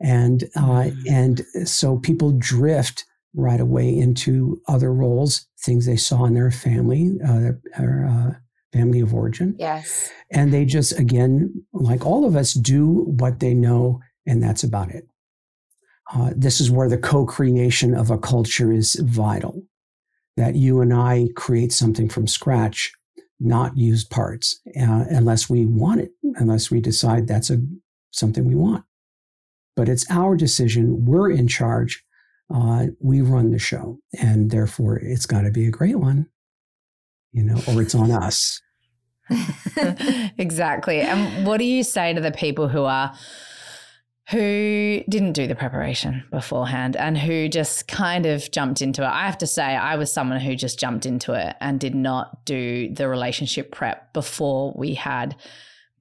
Speaker 4: And uh, mm-hmm. and so people drift right away into other roles, things they saw in their family, uh, their, their uh, family of origin.
Speaker 1: Yes.
Speaker 4: And they just, again, like all of us, do what they know, and that's about it. Uh, this is where the co creation of a culture is vital. That you and I create something from scratch, not used parts, uh, unless we want it, unless we decide that's a, something we want. But it's our decision. We're in charge uh, we run the show, and therefore it's got to be a great one, you know, or it's on us.
Speaker 2: exactly. And what do you say to the people who are who didn't do the preparation beforehand and who just kind of jumped into it. I have to say, I was someone who just jumped into it and did not do the relationship prep before we had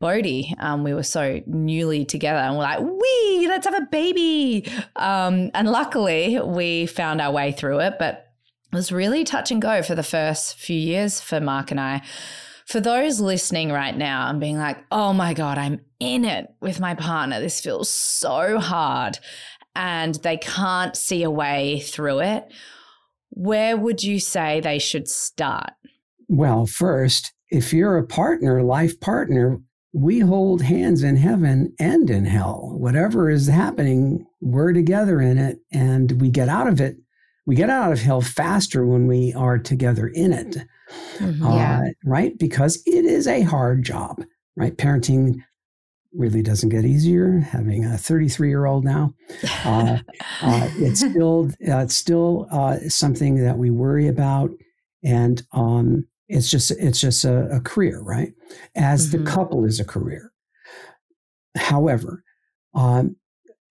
Speaker 2: Bodhi. Um, we were so newly together and we're like, we let's have a baby. Um, and luckily, we found our way through it, but it was really touch and go for the first few years for Mark and I for those listening right now and being like, oh my God, I'm in it with my partner. This feels so hard. And they can't see a way through it. Where would you say they should start?
Speaker 4: Well, first, if you're a partner, life partner, we hold hands in heaven and in hell. Whatever is happening, we're together in it and we get out of it. We get out of hell faster when we are together in it. Mm-hmm. Yeah. Uh, right? Because it is a hard job, right? Parenting really doesn't get easier. Having a 33 year old now, uh, uh, it's still uh, it's still uh, something that we worry about, and um, it's just it's just a, a career, right? As mm-hmm. the couple is a career. However, um,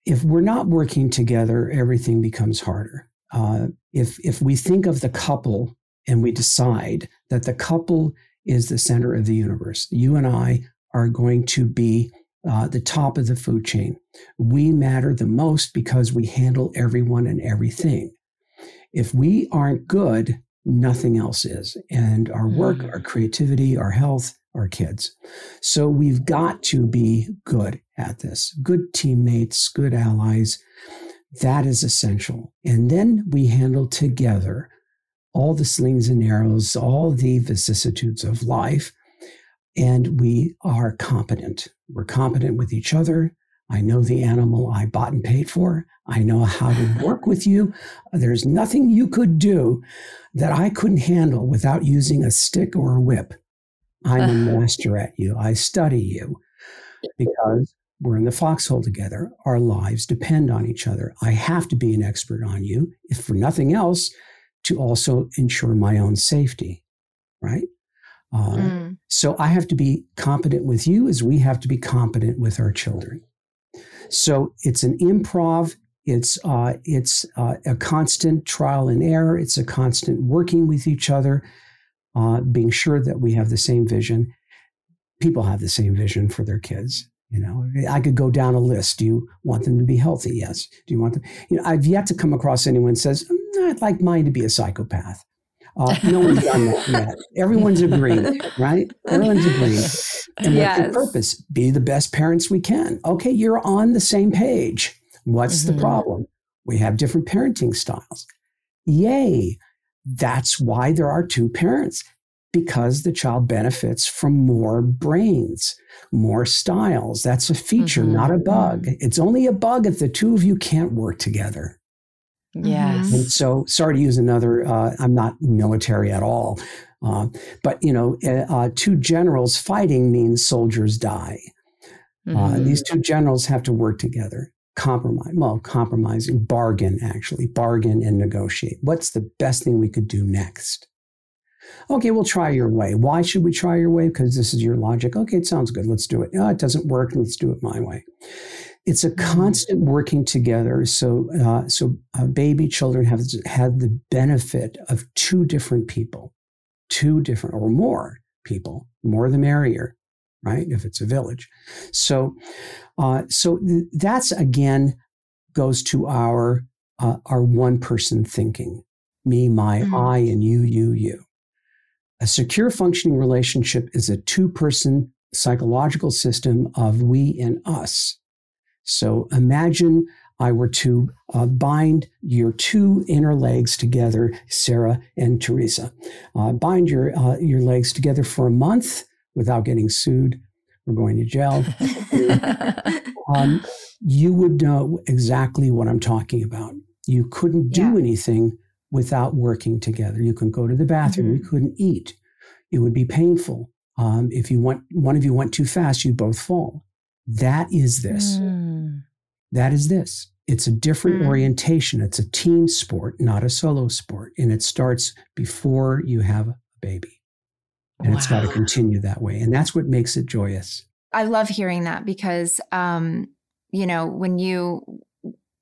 Speaker 4: if we're not working together, everything becomes harder. Uh, if if we think of the couple and we decide that the couple is the center of the universe. You and I are going to be uh, the top of the food chain. We matter the most because we handle everyone and everything. If we aren't good, nothing else is. And our work, mm. our creativity, our health, our kids. So we've got to be good at this, good teammates, good allies. That is essential. And then we handle together all the slings and arrows, all the vicissitudes of life, and we are competent. We're competent with each other. I know the animal I bought and paid for. I know how to work with you. There's nothing you could do that I couldn't handle without using a stick or a whip. I'm a master at you. I study you because we're in the foxhole together. Our lives depend on each other. I have to be an expert on you, if for nothing else, to also ensure my own safety, right? Mm. So I have to be competent with you as we have to be competent with our children. So it's an improv. It's uh, it's uh, a constant trial and error. It's a constant working with each other, uh, being sure that we have the same vision. People have the same vision for their kids. You know, I could go down a list. Do you want them to be healthy? Yes. Do you want them? You know, I've yet to come across anyone says, I'd like mine to be a psychopath. Uh, no one's done that yet. Everyone's agreeing, right? Everyone's agreeing. And yes. what's the purpose? Be the best parents we can. Okay, you're on the same page. What's mm-hmm. the problem? We have different parenting styles. Yay. That's why there are two parents, because the child benefits from more brains, more styles. That's a feature, mm-hmm. not a bug. Mm-hmm. It's only a bug if the two of you can't work together.
Speaker 2: Yes.
Speaker 4: And so, sorry to use another, uh, I'm not military at all. Uh, but, you know, uh, uh two generals fighting means soldiers die. Uh, mm-hmm. these two generals have to work together, compromise, well, compromising, bargain, actually, bargain and negotiate. What's the best thing we could do next? Okay, we'll try your way. Why should we try your way? Because this is your logic. Okay, it sounds good. Let's do it. No, it doesn't work. Let's do it my way. It's a mm-hmm. constant working together. So, uh, so uh, baby children have had the benefit of two different people, two different or more people, more the merrier, right? If it's a village. So, uh, so th- that's again goes to our uh, our one person thinking, me, my, mm-hmm. I, and you, you, you. A secure functioning relationship is a two person psychological system of we and us. So imagine I were to uh, bind your two inner legs together, Sarah and Teresa. Uh, bind your uh, your legs together for a month without getting sued or going to jail. um, you would know exactly what I'm talking about. You couldn't do yeah. anything without working together. You couldn't go to the bathroom. Mm-hmm. You couldn't eat. It would be painful. Um, if you went, one of you went too fast, you'd both fall. That is this. Mm. That is this. It's a different mm. orientation. It's a team sport, not a solo sport. And it starts before you have a baby. And wow. it's got to continue that way. And that's what makes it joyous.
Speaker 1: I love hearing that because, um, you know, when you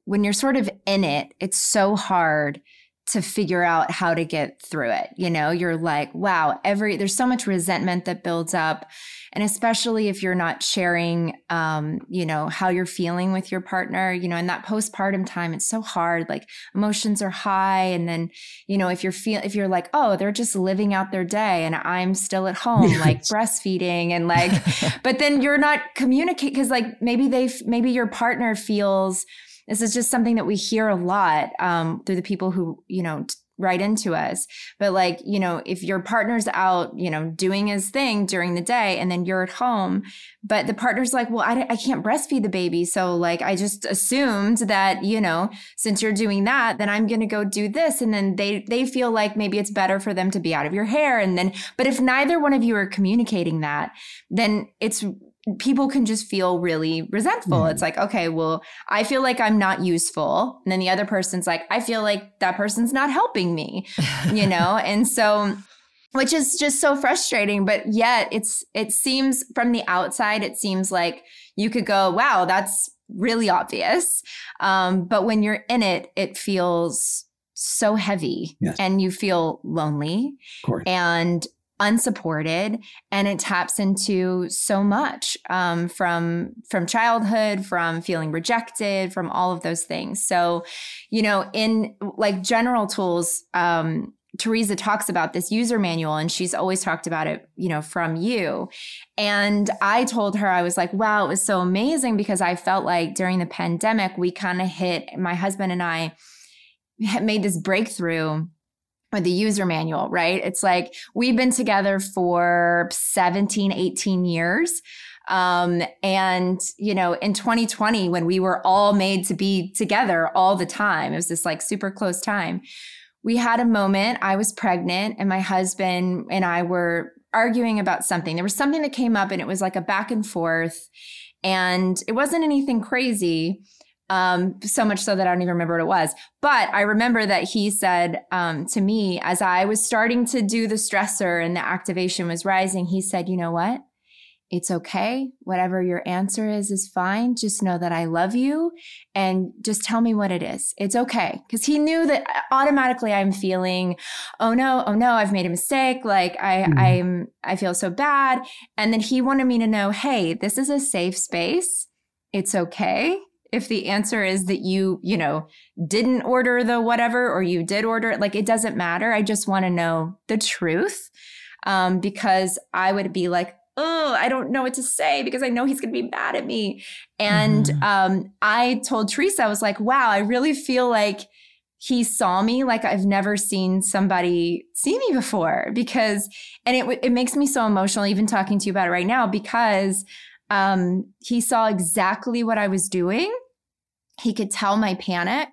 Speaker 1: when you're sort of in it, it's so hard to figure out how to get through it. You know, you're like, wow, every there's so much resentment that builds up. And especially if you're not sharing um, you know, how you're feeling with your partner, you know, in that postpartum time, it's so hard. Like emotions are high. And then, you know, if you're feel if you're like, oh, they're just living out their day and I'm still at home, like breastfeeding and like, but then you're not communicating because like maybe they maybe your partner feels this is just something that we hear a lot um, through the people who, you know, t- write into us. But like, you know, if your partner's out, you know, doing his thing during the day and then you're at home, but the partner's like, well, I, I can't breastfeed the baby. So like, I just assumed that, you know, since you're doing that, then I'm going to go do this. And then they, they feel like maybe it's better for them to be out of your hair. And then, but if neither one of you are communicating that, then it's people can just feel really resentful. Mm. It's like, okay, well, I feel like I'm not useful. And then the other person's like, I feel like that person's not helping me, you know? and so, which is just so frustrating, but yet it's, it seems from the outside, it seems like you could go, wow, that's really obvious. Um, but when you're in it, it feels so heavy yes. and you feel lonely and unsupported and it taps into so much um, from from childhood from feeling rejected from all of those things so you know in like general tools um, Teresa talks about this user manual and she's always talked about it, you know, from you. And I told her, I was like, wow, it was so amazing because I felt like during the pandemic, we kind of hit, my husband and I made this breakthrough or the user manual, right? It's like we've been together for 17, 18 years. Um, and, you know, in 2020, when we were all made to be together all the time, it was this like super close time. We had a moment, I was pregnant, and my husband and I were arguing about something. There was something that came up, and it was like a back and forth. And it wasn't anything crazy um, so much so that I don't even remember what it was. But I remember that he said um, to me as I was starting to do the stressor and the activation was rising, he said, You know what? It's okay. Whatever your answer is, is fine. Just know that I love you and just tell me what it is. It's okay. Cause he knew that automatically I'm feeling, oh no, oh no, I've made a mistake. Like I, mm-hmm. I'm, I feel so bad. And then he wanted me to know, hey, this is a safe space. It's okay if the answer is that you, you know, didn't order the whatever or you did order it, like it doesn't matter. I just want to know the truth. Um, because I would be like, oh, I don't know what to say because I know he's going to be mad at me. And mm-hmm. um, I told Teresa, I was like, wow, I really feel like he saw me like I've never seen somebody see me before because, and it, it makes me so emotional even talking to you about it right now because um, he saw exactly what I was doing. He could tell my panic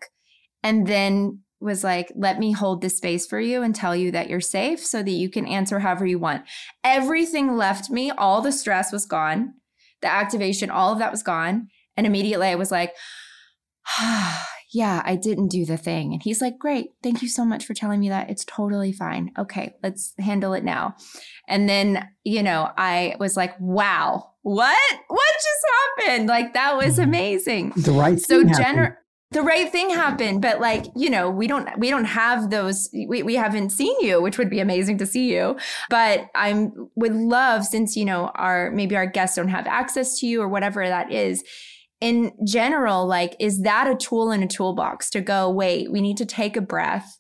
Speaker 1: and then was like, let me hold this space for you and tell you that you're safe so that you can answer however you want. Everything left me, all the stress was gone, the activation, all of that was gone. And immediately I was like, ah, yeah, I didn't do the thing. And he's like, great. Thank you so much for telling me that. It's totally fine. Okay, let's handle it now. And then, you know, I was like, wow, what? What just happened? Like, that was mm-hmm. amazing.
Speaker 4: The right so general
Speaker 1: the right thing happened but like you know we don't we don't have those we, we haven't seen you which would be amazing to see you but i'm would love since you know our maybe our guests don't have access to you or whatever that is in general, like, is that a tool in a toolbox to go, wait, we need to take a breath,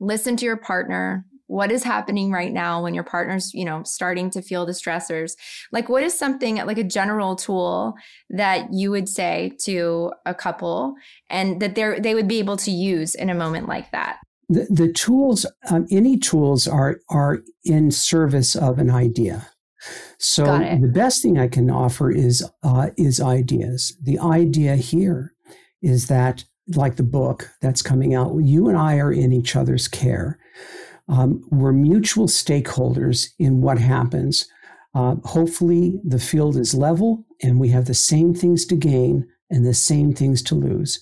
Speaker 1: listen to your partner. What is happening right now when your partner's, you know, starting to feel the stressors? Like, what is something like a general tool that you would say to a couple and that they they would be able to use in a moment like that?
Speaker 4: The, the tools, um, any tools are are in service of an idea. So the best thing I can offer is uh, is ideas. The idea here is that, like the book that's coming out, you and I are in each other's care. Um, we're mutual stakeholders in what happens. Uh, hopefully, the field is level and we have the same things to gain and the same things to lose,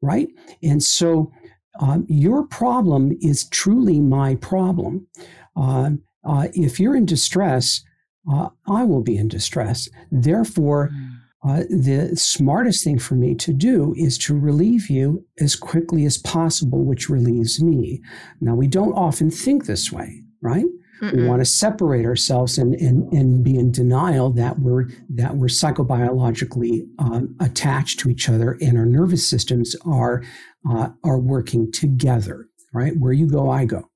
Speaker 4: right? And so, um, your problem is truly my problem. Um, uh, if you're in distress, uh, I will be in distress. Therefore, mm. Uh, the smartest thing for me to do is to relieve you as quickly as possible, which relieves me. Now, we don't often think this way, right? Mm-mm. We want to separate ourselves and, and, and be in denial that we're that we're psychobiologically um, attached to each other and our nervous systems are uh, are working together. Right, where you go, I go.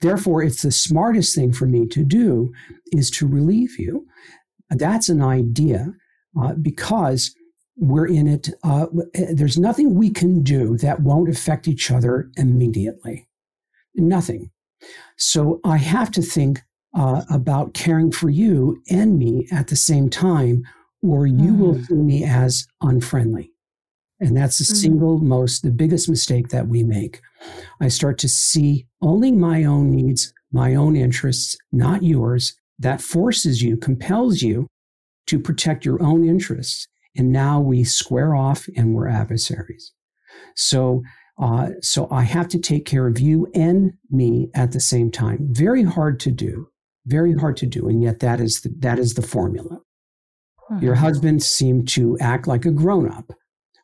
Speaker 4: Therefore, it's the smartest thing for me to do is to relieve you. That's an idea uh, because we're in it. Uh, there's nothing we can do that won't affect each other immediately. Nothing. So I have to think uh, about caring for you and me at the same time, or you mm. will see me as unfriendly. And that's the mm. single most, the biggest mistake that we make. I start to see only my own needs, my own interests, not yours. That forces you, compels you to protect your own interests. And now we square off and we're adversaries. So, uh, so I have to take care of you and me at the same time. Very hard to do, very hard to do, and yet that is the, that is the formula. Mm-hmm. Your husband seemed to act like a grown up.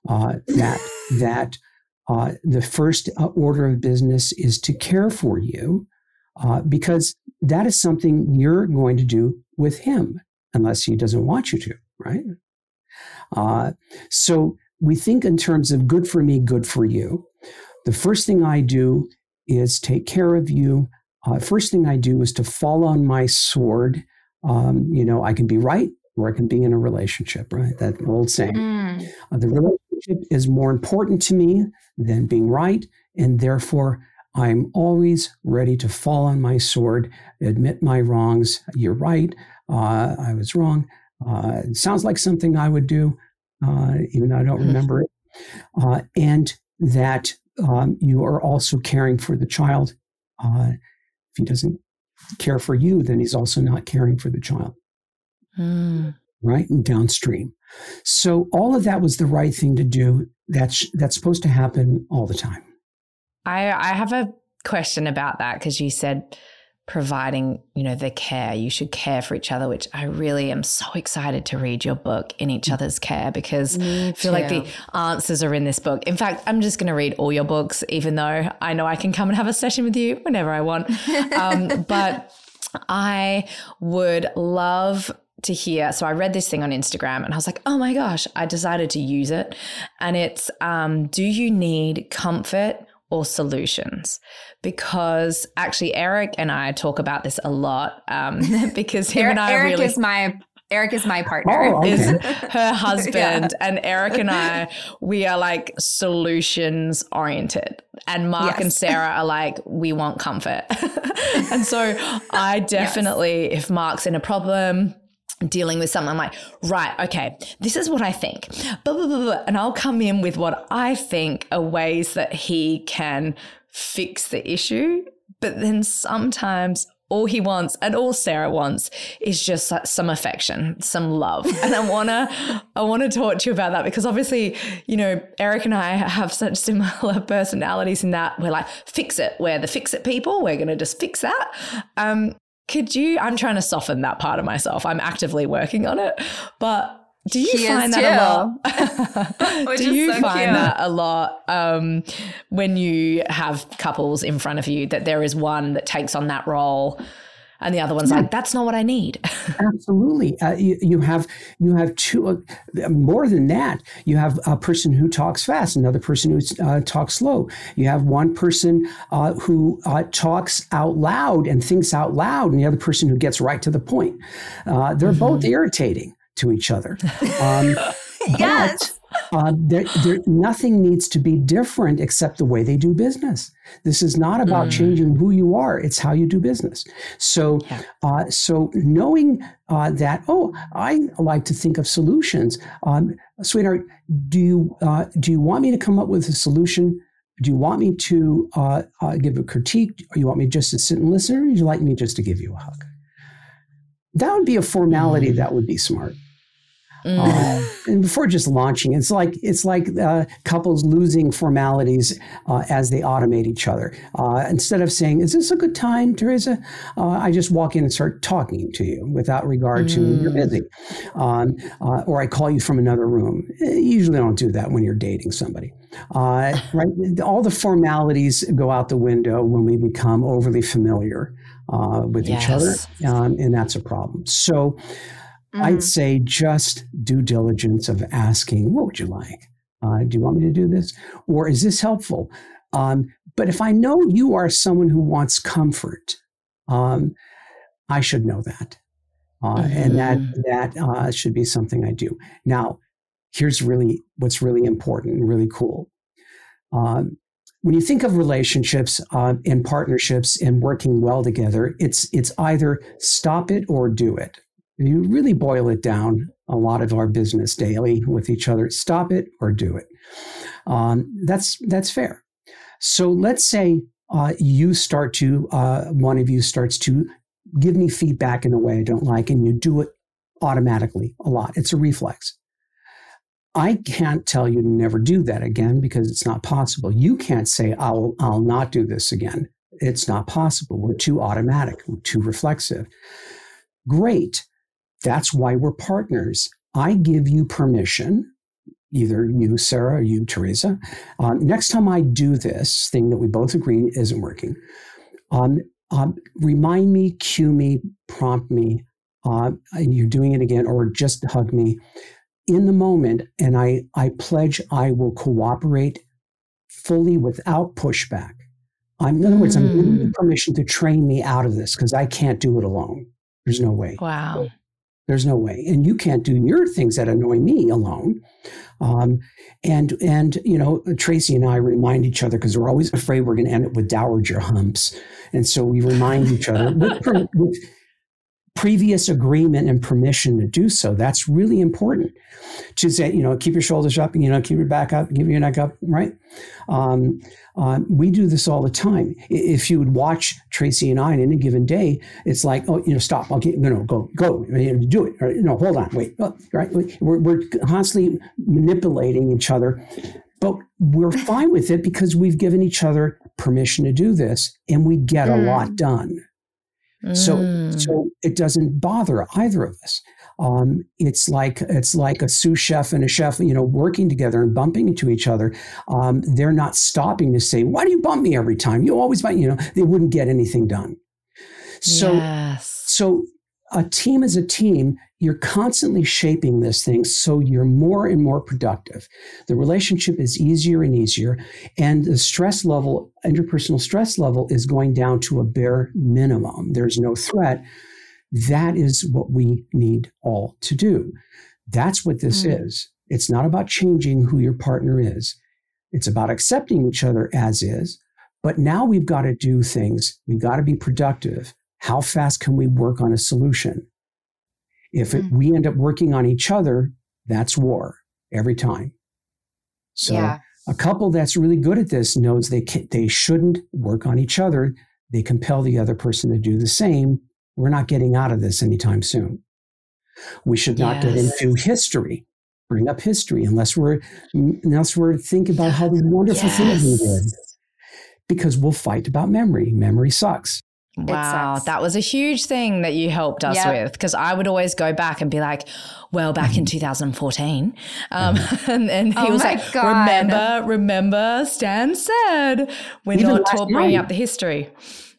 Speaker 4: Uh, that that uh, the first uh, order of business is to care for you uh, because that is something you're going to do with him unless he doesn't want you to, right? Uh, so we think in terms of good for me, good for you. The first thing I do is take care of you. Uh, first thing I do is to fall on my sword. Um, you know, I can be right or I can be in a relationship, right? That old saying. Mm. Uh, the relationship is more important to me than being right. And therefore, I'm always ready to fall on my sword, admit my wrongs. You're right. Uh, I was wrong. Uh, it sounds like something I would do, uh, even though I don't mm-hmm. remember it. Uh, and that um, you are also caring for the child. Uh, if he doesn't care for you, then he's also not caring for the child. Mm. Right? And downstream. So all of that was the right thing to do. That's that's supposed to happen all the time.
Speaker 2: I I have a question about that because you said providing, you know, the care. You should care for each other, which I really am so excited to read your book in each mm. other's care because I feel like the answers are in this book. In fact, I'm just going to read all your books, even though I know I can come and have a session with you whenever I want. Um, but I would love to hear. So I read this thing on Instagram and I was like, oh my gosh, I decided to use it. And it's um, Do you need comfort or solutions? Because actually, Eric and I talk about this a lot um, because him
Speaker 1: Eric,
Speaker 2: and I
Speaker 1: Eric
Speaker 2: really.
Speaker 1: is my Eric is my partner.
Speaker 4: Oh, okay.
Speaker 2: Is her husband yeah. and Eric and I, we are like solutions oriented. And Mark yes. and Sarah are like, we want comfort. and so I definitely, yes. if Mark's in a problem, dealing with something, I'm like, right, okay, this is what I think. Blah, blah, blah, and I'll come in with what I think are ways that he can fix the issue. But then sometimes all he wants and all Sarah wants is just some affection, some love. And I wanna I wanna talk to you about that because obviously, you know, Eric and I have such similar personalities in that we're like, fix it. We're the fix it people. We're gonna just fix that. Um, could you? I'm trying to soften that part of myself. I'm actively working on it. But do you
Speaker 1: she
Speaker 2: find that too. a lot? do you so find cute. that a lot um, when you have couples in front of you that there is one that takes on that role and the other one's yeah. like that's not what i need.
Speaker 4: Absolutely. Uh, you, you, have you have two uh, more than that. You have a person who talks fast another person who uh, talks slow. You have one person uh, who uh, talks out loud and thinks out loud and the other person who gets right to the point. Uh, they're mm-hmm. both irritating to each other. Um,
Speaker 1: yes
Speaker 4: uh, there, there, nothing needs to be different except the way they do business. This is not about mm. changing who you are; it's how you do business. So, yeah. uh, so knowing uh, that, oh, I like to think of solutions. Um, sweetheart, do you uh, do you want me to come up with a solution? Do you want me to uh, uh, give a critique? Or you want me just to sit and listen, or would you like me just to give you a hug? That would be a formality. Mm. That would be smart. Mm. Uh, and before just launching, it's like it's like uh, couples losing formalities uh, as they automate each other. Uh, instead of saying, "Is this a good time, Teresa?" Uh, I just walk in and start talking to you without regard mm. to you're busy, um, uh, or I call you from another room. Usually, I don't do that when you're dating somebody. right? All the formalities go out the window when we become overly familiar with yes. each other, um, and that's a problem. So. Mm-hmm. I'd say just due diligence of asking, what would you like? Uh, do you want me to do this? Or is this helpful? Um, but if I know you are someone who wants comfort, um, I should know that. Uh, mm-hmm. And that, mm-hmm. that uh, should be something I do. Now, here's really what's really important and really cool. Um, when you think of relationships uh, and partnerships and working well together, it's it's either stop it or do it you really boil it down, a lot of our business daily with each other, stop it or do it. Um, that's that's fair. So let's say uh, you start to uh, one of you starts to give me feedback in a way I don't like, and you do it automatically a lot. It's a reflex. I can't tell you to never do that again because it's not possible. You can't say I'll I'll not do this again. It's not possible. We're too automatic. We're too reflexive. Great. That's why we're partners. I give you permission, either you, Sarah, or you, Teresa. Uh, next time I do this thing that we both agree isn't working, um, um, remind me, cue me, prompt me. Uh, you're doing it again, or just hug me in the moment. And I, I pledge I will cooperate fully without pushback. I'm, in other words, I'm giving you mm. permission to train me out of this because I can't do it alone. There's no way.
Speaker 2: Wow.
Speaker 4: There's no way, and you can't do your things that annoy me alone. Um, and and you know, Tracey and I remind each other because we're always afraid we're going to end up with dowager humps, and so we remind each other with, with previous agreement and permission to do so. That's really important to say, you know, keep your shoulders up, you know, keep your back up, keep your neck up, right? Um, uh, we do this all the time. If you would watch Tracey and I in any given day, it's like, oh, you know, stop. I'll get, you no, go, go, do it. Or, no, hold on, wait, oh, right? We're, we're constantly manipulating each other, but we're fine with it because we've given each other permission to do this, and we get mm. a lot mm. done. So, mm. so it doesn't bother either of us. Um, it's like it's like a sous chef and a chef, you know, working together and bumping into each other. Um, they're not stopping to say, "Why do you bump me every time? You always bump." You know, they wouldn't get anything done. So, yes. so a team is a team. You're constantly shaping this thing so you're more and more productive. The relationship is easier and easier, and the stress level, interpersonal stress level, is going down to a bare minimum. There's no threat. That is what we need all to do. That's what this mm. is. It's not about changing who your partner is. It's about accepting each other as is. But now we've got to do things. We've got to be productive. How fast can we work on a solution? If it, mm. we end up working on each other, that's war every time. So yeah. a couple that's really good at this knows they can, they shouldn't work on each other. They compel the other person to do the same we're not getting out of this anytime soon. We should not yes. get into history, bring up history unless we're unless we're thinking about how the wonderful yes. things we did. Because we'll fight about memory. Memory sucks.
Speaker 2: Wow, that was a huge thing that you helped us yep. with because I would always go back and be like, well, back in mm-hmm. 2014. Um, mm-hmm. and, and, he oh was like, God. remember, remember, Stan said, we're Even not bringing up the history.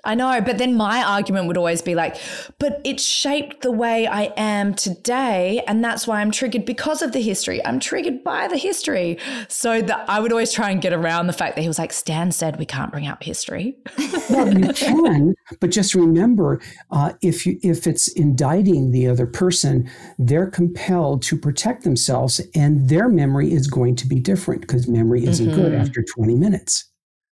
Speaker 2: I know, but then my argument would always be like, but it shaped the way I am today. And that's why I'm triggered because of the history. I'm triggered by the history. So that I would always try and get around the fact that he was like, Stan said we can't bring up history.
Speaker 4: well, you can, but just remember uh, if, you, if it's indicting the other person, they're compelled to protect themselves and their memory is going to be different because memory isn't mm-hmm. good after 20 minutes.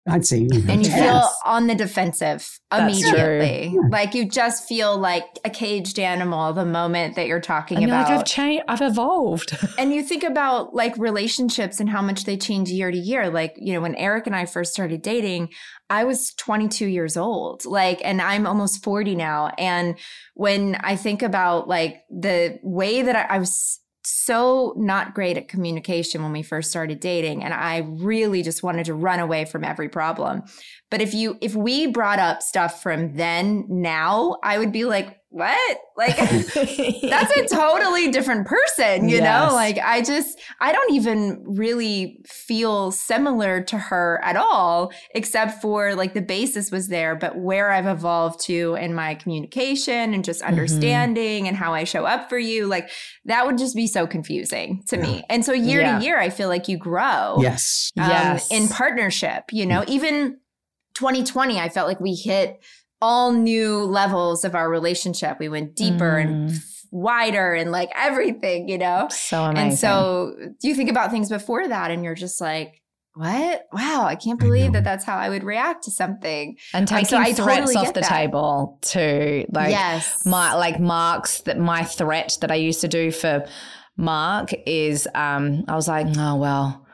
Speaker 4: I'd say
Speaker 1: and you feel on the defensive immediately. Like you just feel like a caged animal the moment that you're talking
Speaker 2: and
Speaker 1: about.
Speaker 2: You're like I've changed, I've evolved.
Speaker 1: and you think about like relationships and how much they change year to year. Like you know, when Eric and I first started dating, I was 22 years old. Like, and I'm almost 40 now. And when I think about like the way that I, I was so not great at communication when we first started dating and I really just wanted to run away from every problem. But if you if we brought up stuff from then now, I would be like, what? Like that's a totally different person, you yes. know? Like I just I don't even really feel similar to her at all except for like the basis was there, but where I've evolved to in my communication and just mm-hmm. understanding mm-hmm. and how I show up for you, like that would just be so confusing to yeah. me. And so year yeah. to year I feel like you grow.
Speaker 4: Yes.
Speaker 1: Um, yes. in partnership, you know, mm-hmm. even 2020 I felt like we hit all new levels of our relationship. We went deeper mm. and wider and like everything, you know?
Speaker 2: So amazing.
Speaker 1: And so you think about things before that and you're just like, what? Wow, I can't believe I that that's how I would react to something.
Speaker 2: And taking so threats totally off the that. table too. Like yes. my like Mark's that my threat that I used to do for Mark is um I was like, oh well,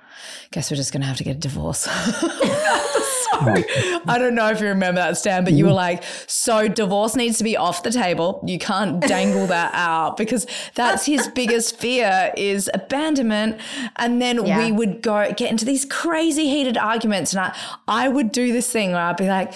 Speaker 2: guess we're just gonna have to get a divorce. I don't know if you remember that, Stan, but you were like, so divorce needs to be off the table. You can't dangle that out because that's his biggest fear is abandonment. And then yeah. we would go get into these crazy heated arguments. And I, I would do this thing where I'd be like,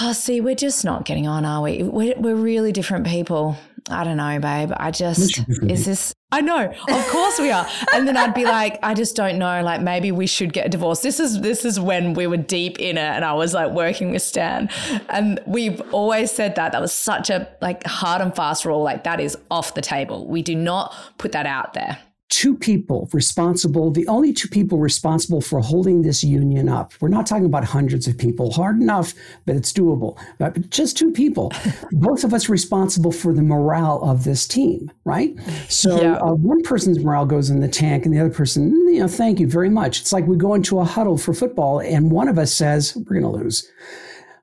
Speaker 2: oh, see, we're just not getting on, are we? We're, we're really different people. I don't know, babe. I just, is this, I know, of course we are. And then I'd be like, I just don't know. Like maybe we should get a divorce. This is, this is when we were deep in it and I was like working with Stan. And we've always said that. That was such a like hard and fast rule. Like that is off the table. We do not put that out there
Speaker 4: two people responsible, the only two people responsible for holding this union up. We're not talking about hundreds of people, hard enough, but it's doable. But just two people, both of us responsible for the morale of this team, right? So yeah. uh, one person's morale goes in the tank, and the other person, you know, thank you very much. It's like we go into a huddle for football, and one of us says, we're going to lose.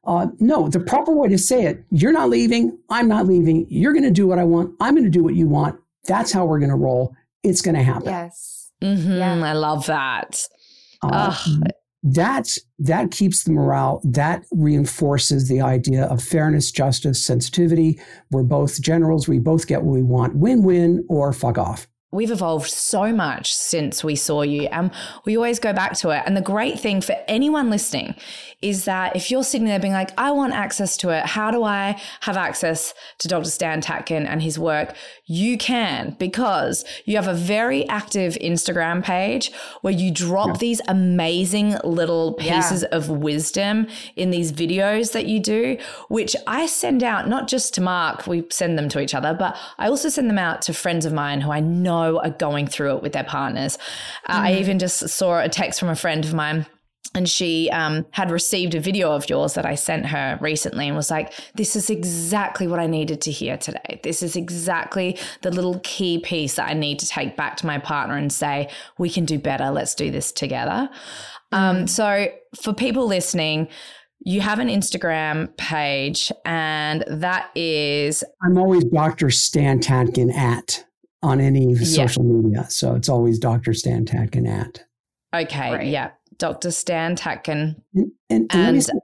Speaker 4: Uh, no, the proper way to say it, you're not leaving, I'm not leaving, you're going to do what I want, I'm going to do what you want. That's how we're going to roll it's going to happen.
Speaker 1: Yes.
Speaker 2: Mm-hmm. Yeah. I love that. Uh,
Speaker 4: that that keeps the morale. That reinforces the idea of fairness, justice, sensitivity. We're both generals. We both get what we want. Win-win or fuck off
Speaker 2: we've evolved so much since we saw you and we always go back to it and the great thing for anyone listening is that if you're sitting there being like i want access to it how do i have access to dr stan tatkin and his work you can because you have a very active instagram page where you drop yeah. these amazing little pieces yeah. of wisdom in these videos that you do which i send out not just to mark we send them to each other but i also send them out to friends of mine who i know are going through it with their partners. Uh, mm. I even just saw a text from a friend of mine and she um, had received a video of yours that I sent her recently and was like, This is exactly what I needed to hear today. This is exactly the little key piece that I need to take back to my partner and say, We can do better. Let's do this together. Um, mm. Um, so, for people listening, you have an Instagram page, and that is.
Speaker 4: I'm always Dr. Stan Tatkin at on any social media. So it's always Dr. Stan Tatkin at.
Speaker 2: Okay. Right. Yeah. Dr. Stan Tatkin.
Speaker 4: And, and, and, and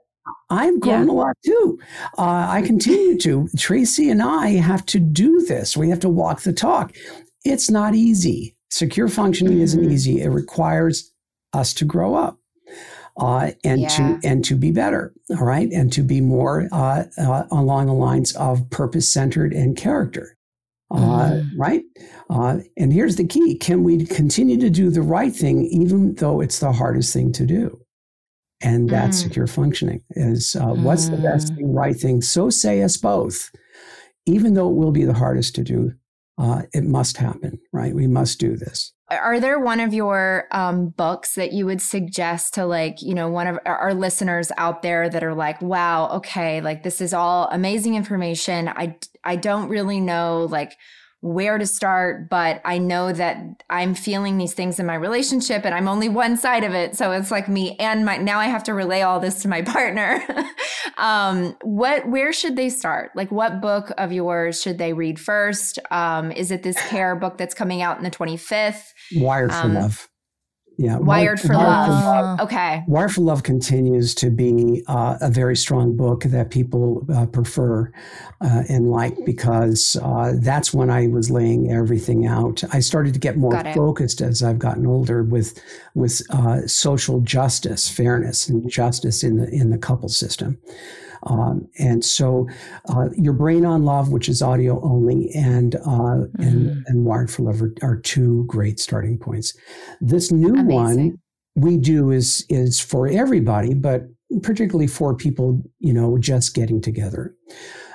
Speaker 4: I've grown yeah. a lot too. Uh, I continue to. Tracey and I have to do this. We have to walk the talk. It's not easy. Secure functioning mm-hmm. isn't easy. It requires us to grow up. Uh, and yeah. to and to be better, all right, and to be more uh, uh along the lines of purpose centered and character. Uh, mm. right? Uh, and here's the key can we continue to do the right thing even though it's the hardest thing to do? And that's mm. secure functioning is uh, mm. what's the best mm. thing, right thing? So say us both. Even though it will be the hardest to do, uh, it must happen, right? We must do this.
Speaker 1: Are there one of your um, books that you would suggest to like, you know, one of our listeners out there that are like, wow, okay, like this is all amazing information. I, I don't really know like where to start, but I know that I'm feeling these things in my relationship and I'm only one side of it. So it's like me and my, now I have to relay all this to my partner. um, what, where should they start? Like what book of yours should they read first? Um, is it this care book that's coming out in the 25th?
Speaker 4: Wired for um, Love. Yeah.
Speaker 1: Wired for Love. Love. Okay.
Speaker 4: Wired for Love continues to be uh, a very strong book that people uh, prefer uh, and like because uh, that's when I was laying everything out. I started to get more focused as I've gotten older with with uh, social justice, fairness, and justice in the in the couple system. Um, and so, uh, your brain on love, which is audio only, and uh, mm-hmm. and and wired for love are, are, two great starting points. This new Amazing. one we do is is for everybody, but particularly for people you know just getting together.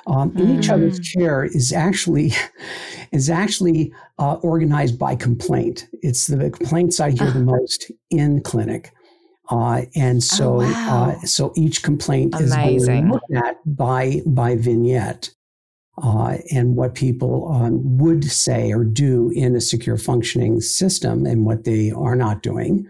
Speaker 4: Um, mm. In each other's mm. care is actually is actually uh, organized by complaint. It's the complaints I hear the most in clinic. Uh, and oh, so, oh, wow. uh, so each complaint Amazing. is looked at by by vignette, uh, and what people um, would say or do in a secure functioning system, and what they are not doing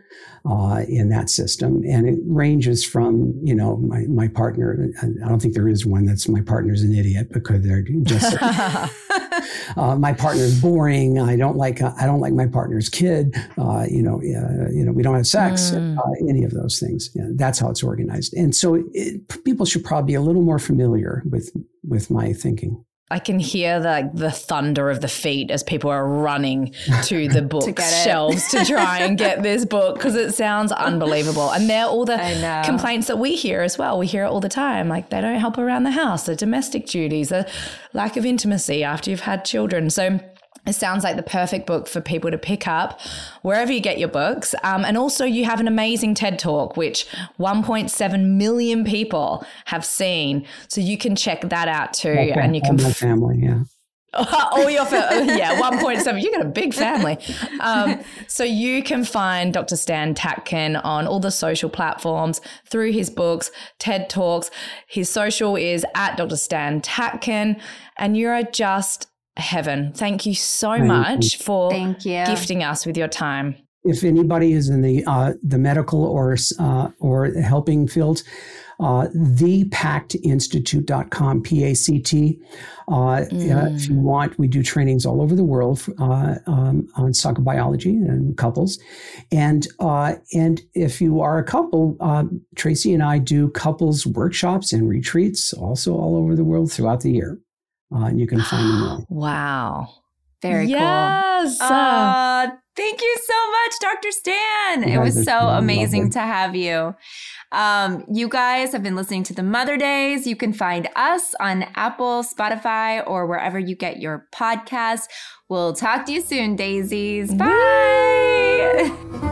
Speaker 4: uh, in that system. And it ranges from, you know, my, my partner, I don't think there is one that's my partner's an idiot because they're just, uh, my partner's boring. I don't like, uh, I don't like my partner's kid. Uh, you know, you know, we don't have sex, mm. any of those things. Yeah, that's how it's organized. And so it, people should probably be a little more familiar with, with my thinking.
Speaker 2: I can hear the the thunder of the feet as people are running to the book shelves to try and get this book because it sounds unbelievable. And they're all the complaints that we hear as well. We hear it all the time. Like they don't help around the house, the domestic duties, the lack of intimacy after you've had children. So it sounds like the perfect book for people to pick up wherever you get your books. Um, and also, you have an amazing TED Talk, which 1.7 million people have seen. So you can check that out too. Okay. And you can.
Speaker 4: My family, yeah.
Speaker 2: oh, your family. yeah, 1.7. You got a big family. Um, so you can find Dr. Stan Tatkin on all the social platforms through his books, TED Talks. His social is at Dr. Stan Tatkin. And you're just heaven. Thank you so Thank much you. for Thank you. gifting us with your time.
Speaker 4: If anybody is in the uh, the medical or uh, or helping fields, uh, thepactinstitute.com, P-A-C-T. Uh, mm. if you want, we do trainings all over the world uh, um, on psychobiology and couples. And uh, and if you are a couple, um, Tracey and I do couples workshops and retreats also all over the world throughout the year uh, and you can find them all.
Speaker 2: wow.
Speaker 1: Very yes. cool. Uh, thank you so much, Dr. Stan. it was so amazing to have you. Um, you guys have been listening to the Mother Daze. You can find us on Apple, Spotify, or wherever you get your podcast. We'll talk to you soon, daisies. Bye.